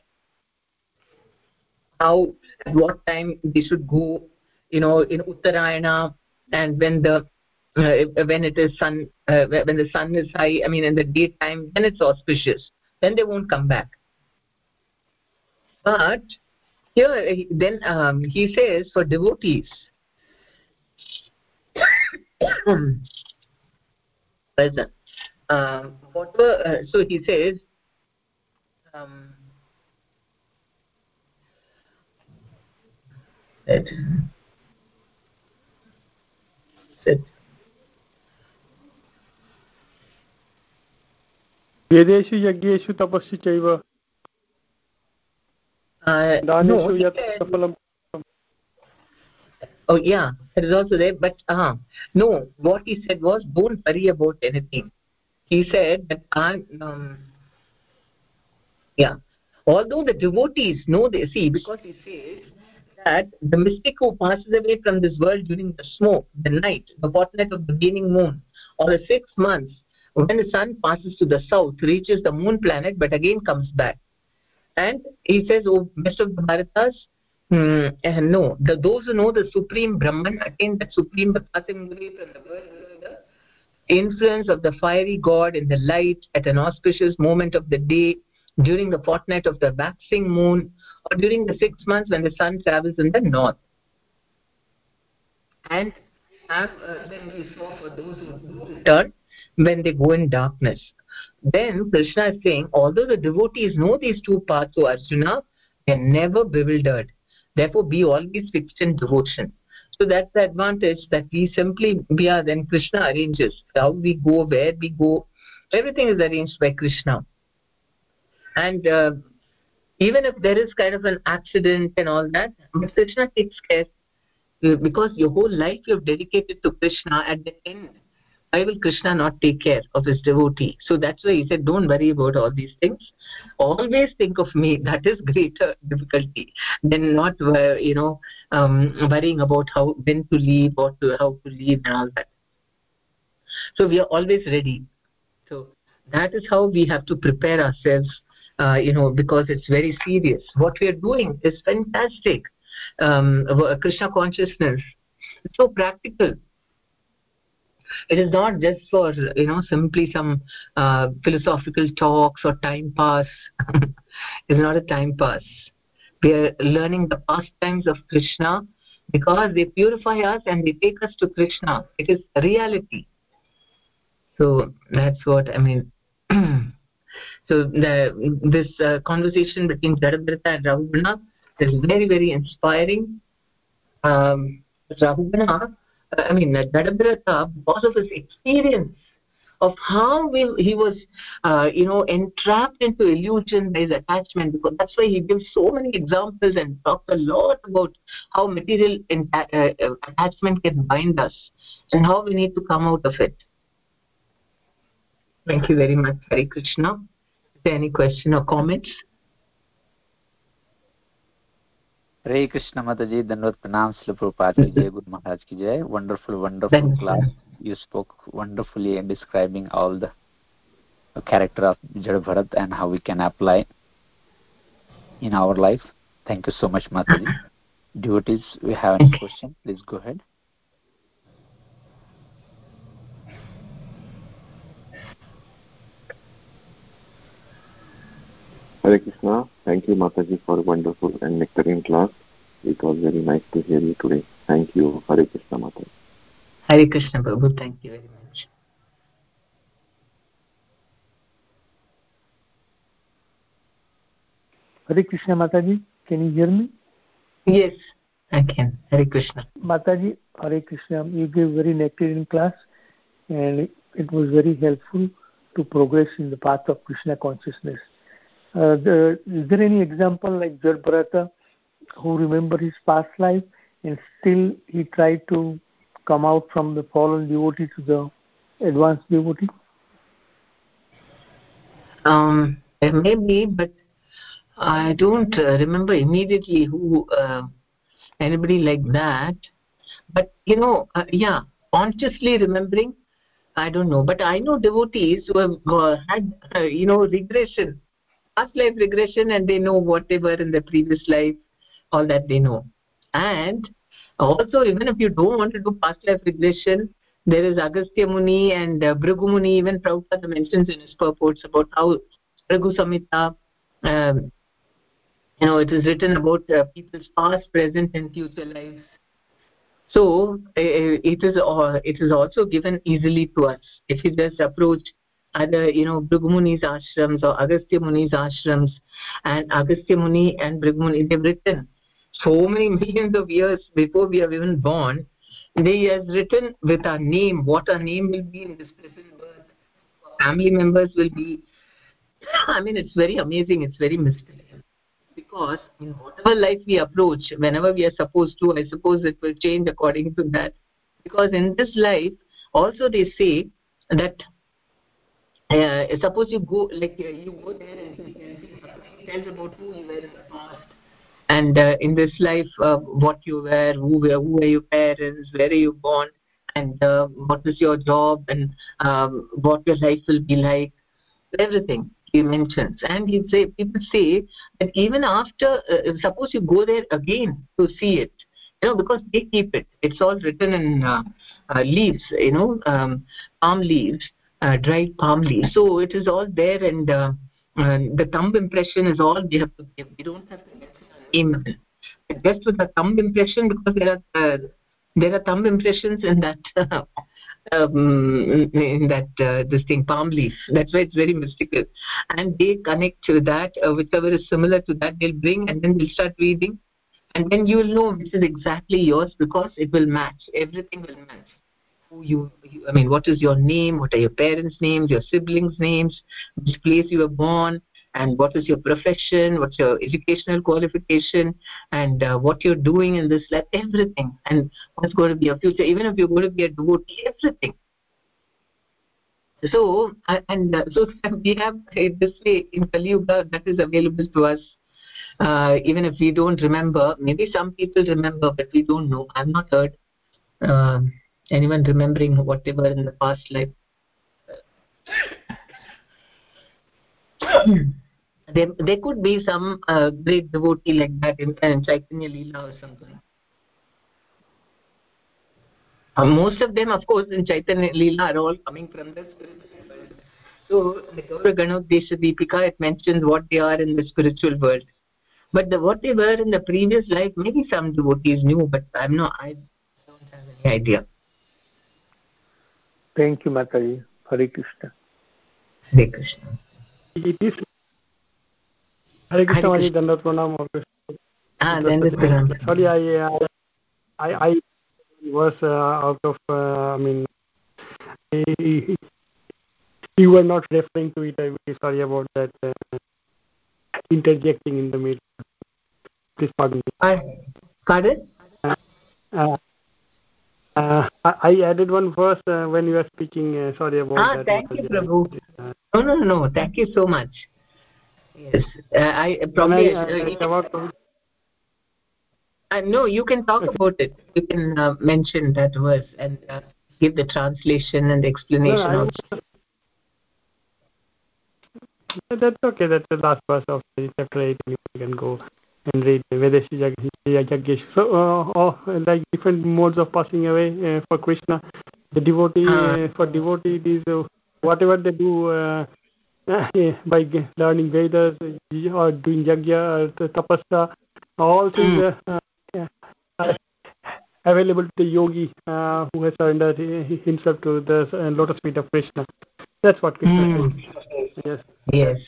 how at what time they should go you know in uttarayana and when the when it is sun uh, when the sun is high i mean in the daytime then it's auspicious. Then they won't come back. But here then um, he says for devotees uh, whatever uh, so he says um, that, that वेदेषु यज्ञेषु तपस्सु चैव दानेषु यत् सफलं oh yeah it is also there but uh, no what he said was don't worry about anything he said that i'm um, yeah although the devotees know they see because he says that the mystic who passes away from this world during the smoke the night the fortnight of the waning moon or the six months when the sun passes to the south reaches the moon planet but again comes back. And he says oh best of the bharatas hmm, and no. The, those who know the supreme brahman attain that supreme passing from the world influence of the fiery god in the light at an auspicious moment of the day during the fortnight of the waxing moon or during the six months when the sun travels in the north. And have uh, then we saw for those who return when they go in darkness. Then krishna is saying although the devotees know these two paths o arjuna they are never bewildered. Therefore be always fixed in devotion. So that's the advantage that we simply we are then krishna arranges how we go where we go. Everything is arranged by krishna. And uh, even if there is kind of an accident and all that krishna takes care. Because your whole life you have dedicated to krishna at the end why will krishna not take care of his devotee? So that's why he said don't worry about all these things. Always think of me. That is greater difficulty than not uh, you know um, worrying about how when to leave or to how to leave and all that. So we are always ready. So that is how we have to prepare ourselves uh, you know because it's very serious. What we are doing is fantastic. Um, krishna consciousness. It's so practical it is not just for you know simply some uh, philosophical talks or time pass. It's not a time pass. We are learning the pastimes of krishna because they purify us and they take us to krishna. It is reality. So that's what i mean so the, this uh, conversation between Jadabharata and Rahugana is very very inspiring. Um, Rahugana I mean, Jadabharata, because of his experience of how we, he was, uh, you know, entrapped into illusion by his attachment, because that's why he gives so many examples and talks a lot about how material uh, uh, attachment can bind us and how we need to come out of it. Thank you very much, Hare Krishna. Is there any question or comments? हरे कृष्ण माता जी धन्यवाद प्रणाम श्री प्रभुपाद की जय गुरु महाराज की जय wonderful wonderful class you spoke wonderfully in describing all the character of Jada Bharat and how we can apply in our life. Thank you so much, Mataji. Devotees, we have any question? Please go ahead. Hare Krishna. Thank you, Mataji, for a wonderful and nectarine class. It was very nice to hear you today. Thank you. Hare Krishna, Mataji. Hare Krishna, Prabhu. Thank you very much. Hare Krishna, Mataji. Can you hear me? Yes, I can. Hare Krishna. Mataji, Hare Krishna. You gave very nectarine class and it was very helpful to progress in the path of Krishna consciousness. Uh, the, is there any example like Jadabharata who remember his past life and still he tried to come out from the fallen devotee to the advanced devotee? Um, maybe, but I don't uh, remember immediately who uh, anybody like that. But you know, uh, yeah, consciously remembering, I don't know. But I know devotees who have had, uh, you know, regression past life regression and they know what they were in the previous life all that they know. And also even if you don't want to do past life regression there is agastya muni and uh, bhrigu muni even prabhupada mentions in his purports about how bhrigu samhita um, you know it is written about uh, people's past present and future lives. So uh, it is uh, it is also given easily to us. If you just approach other you know Bhrigu ashrams or Agastya Muni's ashrams and Agastya Muni and Bhrigu Muni they've written so many millions of years before we are even born. They has written with our name what our name will be in this present birth family members will be. I mean it's very amazing it's very mysterious. Because in whatever life we approach whenever we are supposed to I suppose it will change according to that. Because in this life also they say that uh, suppose you go like uh, you go there and it tells about who you were in the past. And uh, in this life uh, what you were who were who were your parents where are you born and uh, what is your job and um, what your life will be like everything he mentions. And he say people say that even after uh, suppose you go there again to see it you know because they keep it. It's all written in uh, uh, leaves you know um, palm leaves dried palm leaves so it is all there and uh, uh, the thumb impression is all we have to give. We don't have to mention a name. Just with the thumb impression, because there are uh, there are thumb impressions in that um, in that uh, this thing palm leaf. That's why it's very mystical. And they connect to that, uh, whichever is similar to that, they'll bring, and then they'll start reading, and then you'll know this is exactly yours because it will match. Everything will match who you, you, I mean, what is your name? What are your parents' names? Your siblings' names? Which place you were born? And what is your profession? What's your educational qualification? And uh, what you're doing in this life? Everything. And what's going to be your future? Even if you're going to be a devotee, everything. So, uh, and uh, so we have uh, this way in Kali Yuga that is available to us. Uh, even if we don't remember, maybe some people remember, but we don't know. I've not heard. Um, anyone remembering what they were in the past life? There there could be some uh, great devotee like that in, in chaitanya leela or something. Uh, most of them of course in chaitanya leela are all coming from the spiritual world. So the gaura ganodesha deepika it mentions what they are in the spiritual world. But the, what they were in the previous life maybe some devotees knew but i'm not i don't have any idea Thank you, Mataji. Hare Krishna. Hare Krishna. It is Hare Krishna, Hare Dandat Pranam. Ah, Dandat Pranam. Sorry, I, uh, I, I was uh, out of, uh, I mean, you were not referring to it. I'm very sorry about that. Uh, interjecting in the middle. Please pardon me. Pardon? Uh, uh, I added one verse uh, when you were speaking. Uh, sorry about ah, that. Thank you, Prabhu. no, no, no. Thank you so much. Yes, I probably. I, about, no, you can talk okay. about it. You can mention that verse and give the translation and the explanation no, also. That's okay. That's the last verse of the chapter 8. You can go and read Vedeshi Yagyesh. So, uh, oh, like different modes of passing away uh, for Krishna. The devotee, uh, for devotee, it is uh, whatever they do uh, by learning Vedas or doing Yagya or tapasya, all things mm. uh, available to the yogi uh, who has surrendered himself to the uh, lotus feet of Krishna. That's what Krishna mm. Yes. Yes.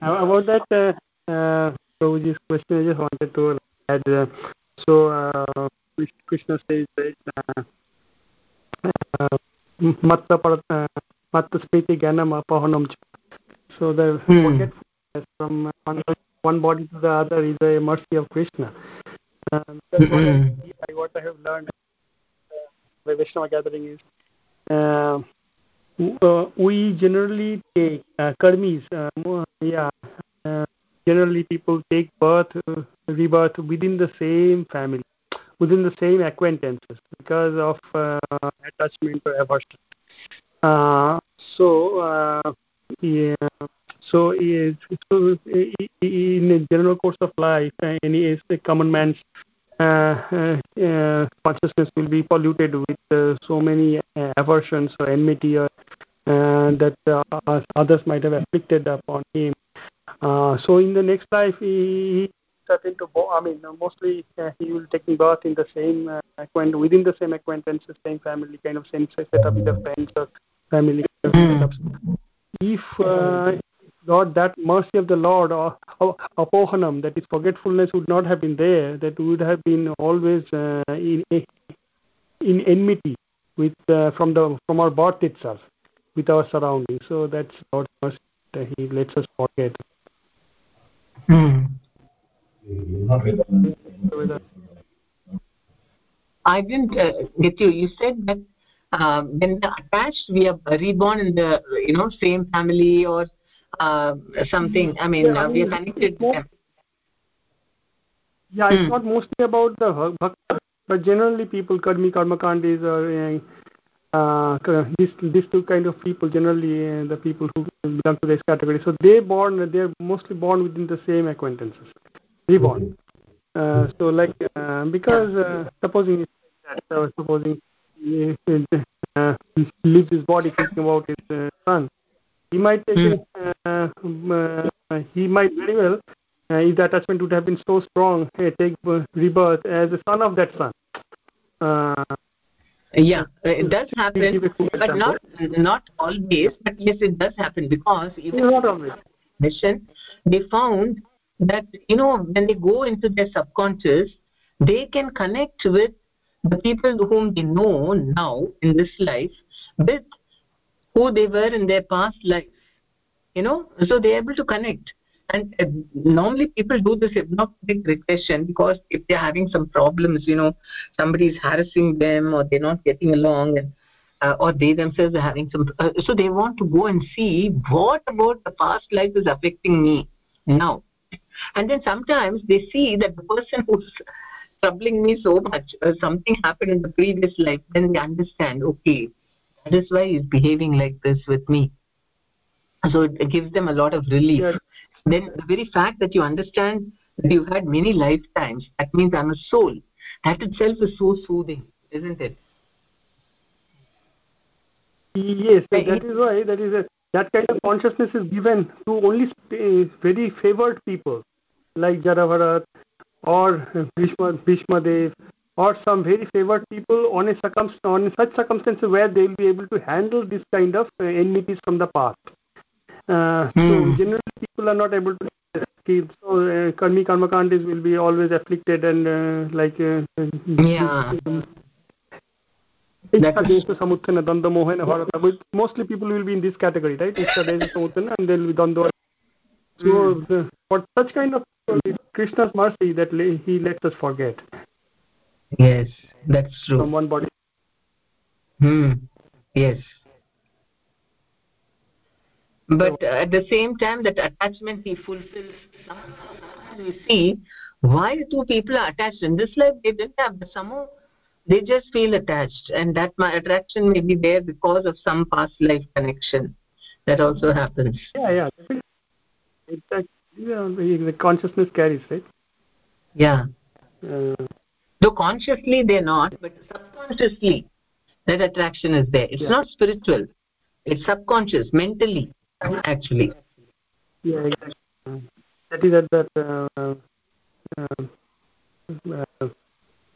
about that, uh, so this question I just wanted to add. Uh, so uh, Krishna says that matta matta spiti ganam apohanam. So the hmm. forgetfulness from one, one body to the other is a mercy of Krishna. Uh, that's what, I, what I have learned uh, by Vaishnava gathering is uh, uh, we generally take uh, karmis, uh, yeah, uh, generally people take birth, uh, rebirth within the same family, within the same acquaintances because of uh, attachment or aversion. Uh, so, uh, yeah, so, in a general course of life, uh, any common man's uh, consciousness will be polluted with so many aversions or enmity or, that others might have afflicted upon him uh, so in the next life, he, he certain to I mean, mostly uh, he will take birth in the same uh, acquaint within the same acquaintance, same family kind of sense. same setup with the friends or family setups. If uh, not that mercy of the Lord or apohanam, that is forgetfulness, would not have been there, that would have been always uh, in in enmity with uh, from the from our birth itself, with our surroundings. So that's Lord's mercy. That he lets us forget. Hmm. I didn't uh, get you. You said that uh, when the attached, we are reborn in the you know same family or uh, something. I mean, yeah, I mean we are connected to them. Yeah, it's hmm. not mostly about the bhakta, but generally people karmi karmakandis or uh, these these two kind of people generally uh, the people who belong to this category. So they born they're mostly born within the same acquaintances. Reborn. Uh, so like uh, because uh, supposing uh, supposing uh, leaves his body thinking about his uh, son he might take a, uh, uh, he might very well uh, if the attachment would have been so strong uh, take uh, rebirth as a son of that son. Uh, yeah uh, it does happen but not not always but yes it does happen because even not always. mission they found that you know when they go into their subconscious they can connect with the people whom they know now in this life with who they were in their past life you know so they're able to connect and uh, normally people do this hypnotic regression because if they're having some problems you know somebody is harassing them or they're not getting along and uh, or they themselves are having some uh, so they want to go and see what about the past life is affecting me now. And then sometimes they see that the person who's troubling me so much uh, something happened in the previous life then they understand okay that is why he's behaving like this with me. So it gives them a lot of relief. Then the very fact that you understand that you've had many lifetimes that means i'm a soul that itself is so soothing isn't it yes that is why that is a that kind of consciousness is given to only very favored people like Jadabharat or Bhishma, Bhishma Dev or some very favored people on a circumstance on such circumstances where they will be able to handle this kind of uh, enmities from the past. Uh, hmm. So generally people are not able to escape. So uh, karmi karmakandis will be always afflicted and uh, like uh, yeah. Samuthana, Danda Mohana, Bharata. Mostly people will be in this category, right? Ishta Samuthana and then Danda. So the, for such kind of Krishna's mercy that he lets us forget. Yes, that's true. From one body. Hmm. Yes. But uh, at the same time, that attachment he fulfills. You see, why two people are attached in this life? They didn't have the somehow they just feel attached, and that my attraction may be there because of some past life connection. That also happens. Yeah, yeah. it's Exactly yeah, the consciousness carries, right? Yeah. Uh, Though consciously they're not, but subconsciously that attraction is there. It's yeah. not spiritual. It's subconscious, mentally, actually. Yeah, exactly. That is at that uh, uh, uh,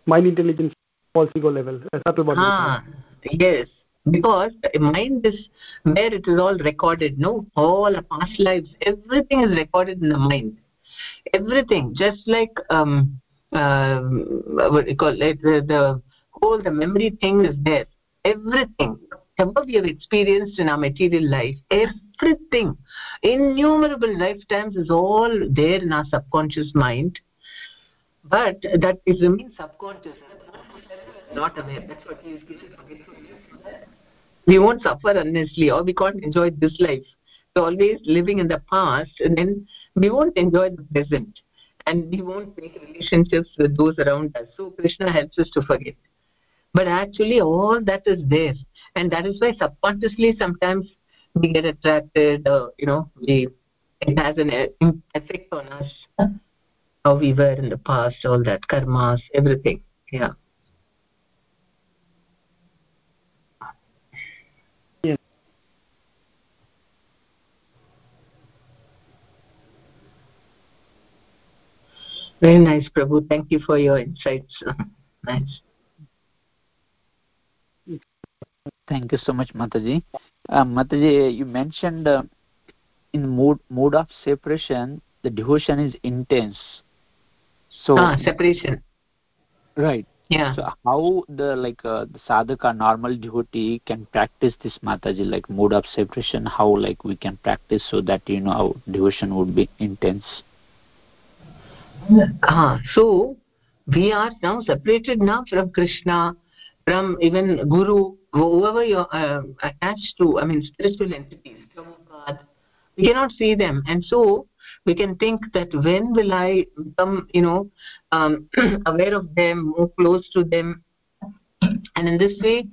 mind intelligence false ego level, uh, subtle body. Ah, yes. Because mind is where it is all recorded no? All past lives everything is recorded in the mind. Everything. Just like um uh, what you call it? The, the whole the memory thing is there. Everything whatever we have experienced in our material life everything innumerable lifetimes is all there in our subconscious mind. But that is remains subconscious. Not aware. That's what he is giving. We won't suffer unnecessarily or we can't enjoy this life. So always living in the past and then we won't enjoy the present and we won't make relationships with those around us. So krishna helps us to forget but actually all that is there and that is why subconsciously sometimes we get attracted or you know we it has an uh, effect on us how we were in the past all that karmas everything yeah Very nice, Prabhu. Thank you for your insights. nice. Thank you so much, Mataji. Uh, Mataji, you mentioned uh, in mood mood of separation, the devotion is intense. So ah, separation. Right. Yeah. So how the like uh, the sadhaka normal devotee can practice this Mataji like mood of separation? How like we can practice so that you know our devotion would be intense? Ah, so we are now separated now from Krishna, from even Guru, whoever you're uh, attached to, I mean spiritual entities. We cannot see them. And so we can think that when will I become, you know, um, aware of them, more close to them. And in this way,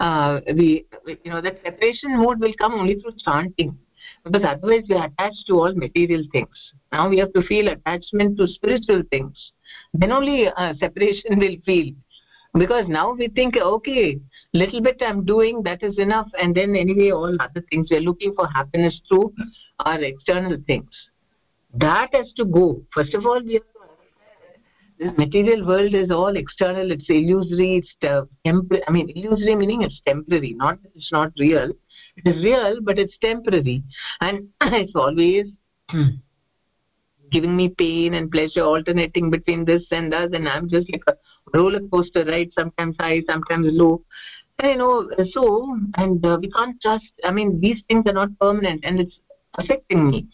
uh, we, you know, that separation mode will come only through chanting because otherwise we are attached to all material things now we have to feel attachment to spiritual things then only uh, separation will feel because now we think okay little bit i'm doing that is enough. And then anyway all other things we're looking for happiness through our external things. That has to go. First of all we have this material world is all external. It's illusory it's uh, temporary. I mean illusory meaning it's temporary. Not it's not real. It is real but it's temporary. And it's always giving me pain and pleasure alternating between this and that and i'm just like a roller coaster ride sometimes high sometimes low. And, you know so and uh, we can't trust i mean these things are not permanent and it's affecting me.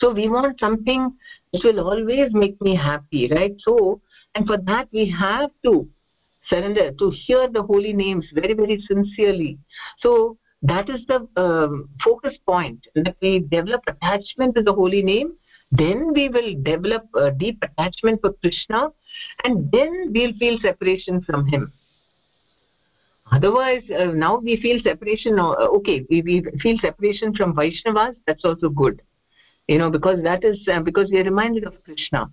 So we want something which will always make me happy right? So and for that we have to surrender to hear the holy names very very sincerely. So that is the um, focus point that we develop attachment to the holy name then we will develop a deep attachment for krishna and then we'll feel separation from him. Otherwise uh, now we feel separation uh, okay we, we feel separation from vaishnavas that's also good. You know because that is uh, because we are reminded of krishna.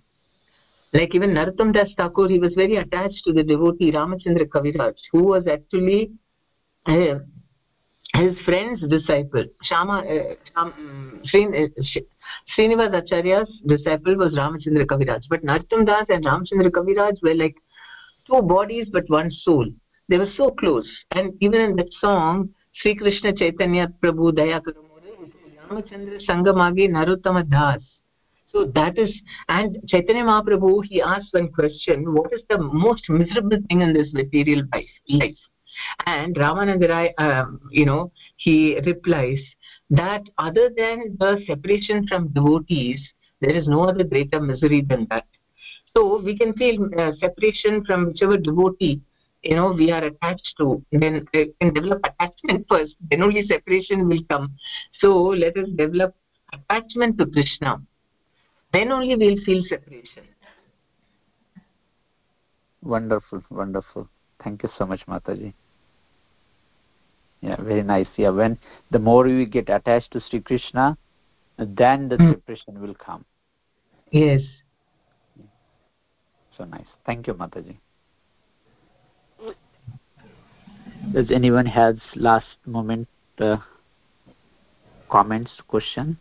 Like even narottam das thakur he was very attached to the devotee ramachandra kaviraj who was actually uh, his friend's disciple shama uh, srinivas acharya's disciple was ramachandra kaviraj. But narottam das and ramachandra kaviraj were like two bodies but one soul. They were so close. And even in that song sri krishna chaitanya prabhu daya ramachandra sangamagi narottama das. So that is and chaitanya mahaprabhu he asked one question what is the most miserable thing in this material life and ramananda rai um, you know he replies that other than the separation from devotees there is no other greater misery than that. So we can feel uh, separation from whichever devotee you know we are attached to. Then uh, can develop attachment first then only separation will come. So let us develop attachment to krishna. Then only we'll feel separation. Wonderful wonderful. Thank you so much mataji yeah very nice. Yeah when the more we get attached to sri krishna then the mm. separation will come. Yes. So nice. Thank you mataji. Does anyone has last moment uh, comments question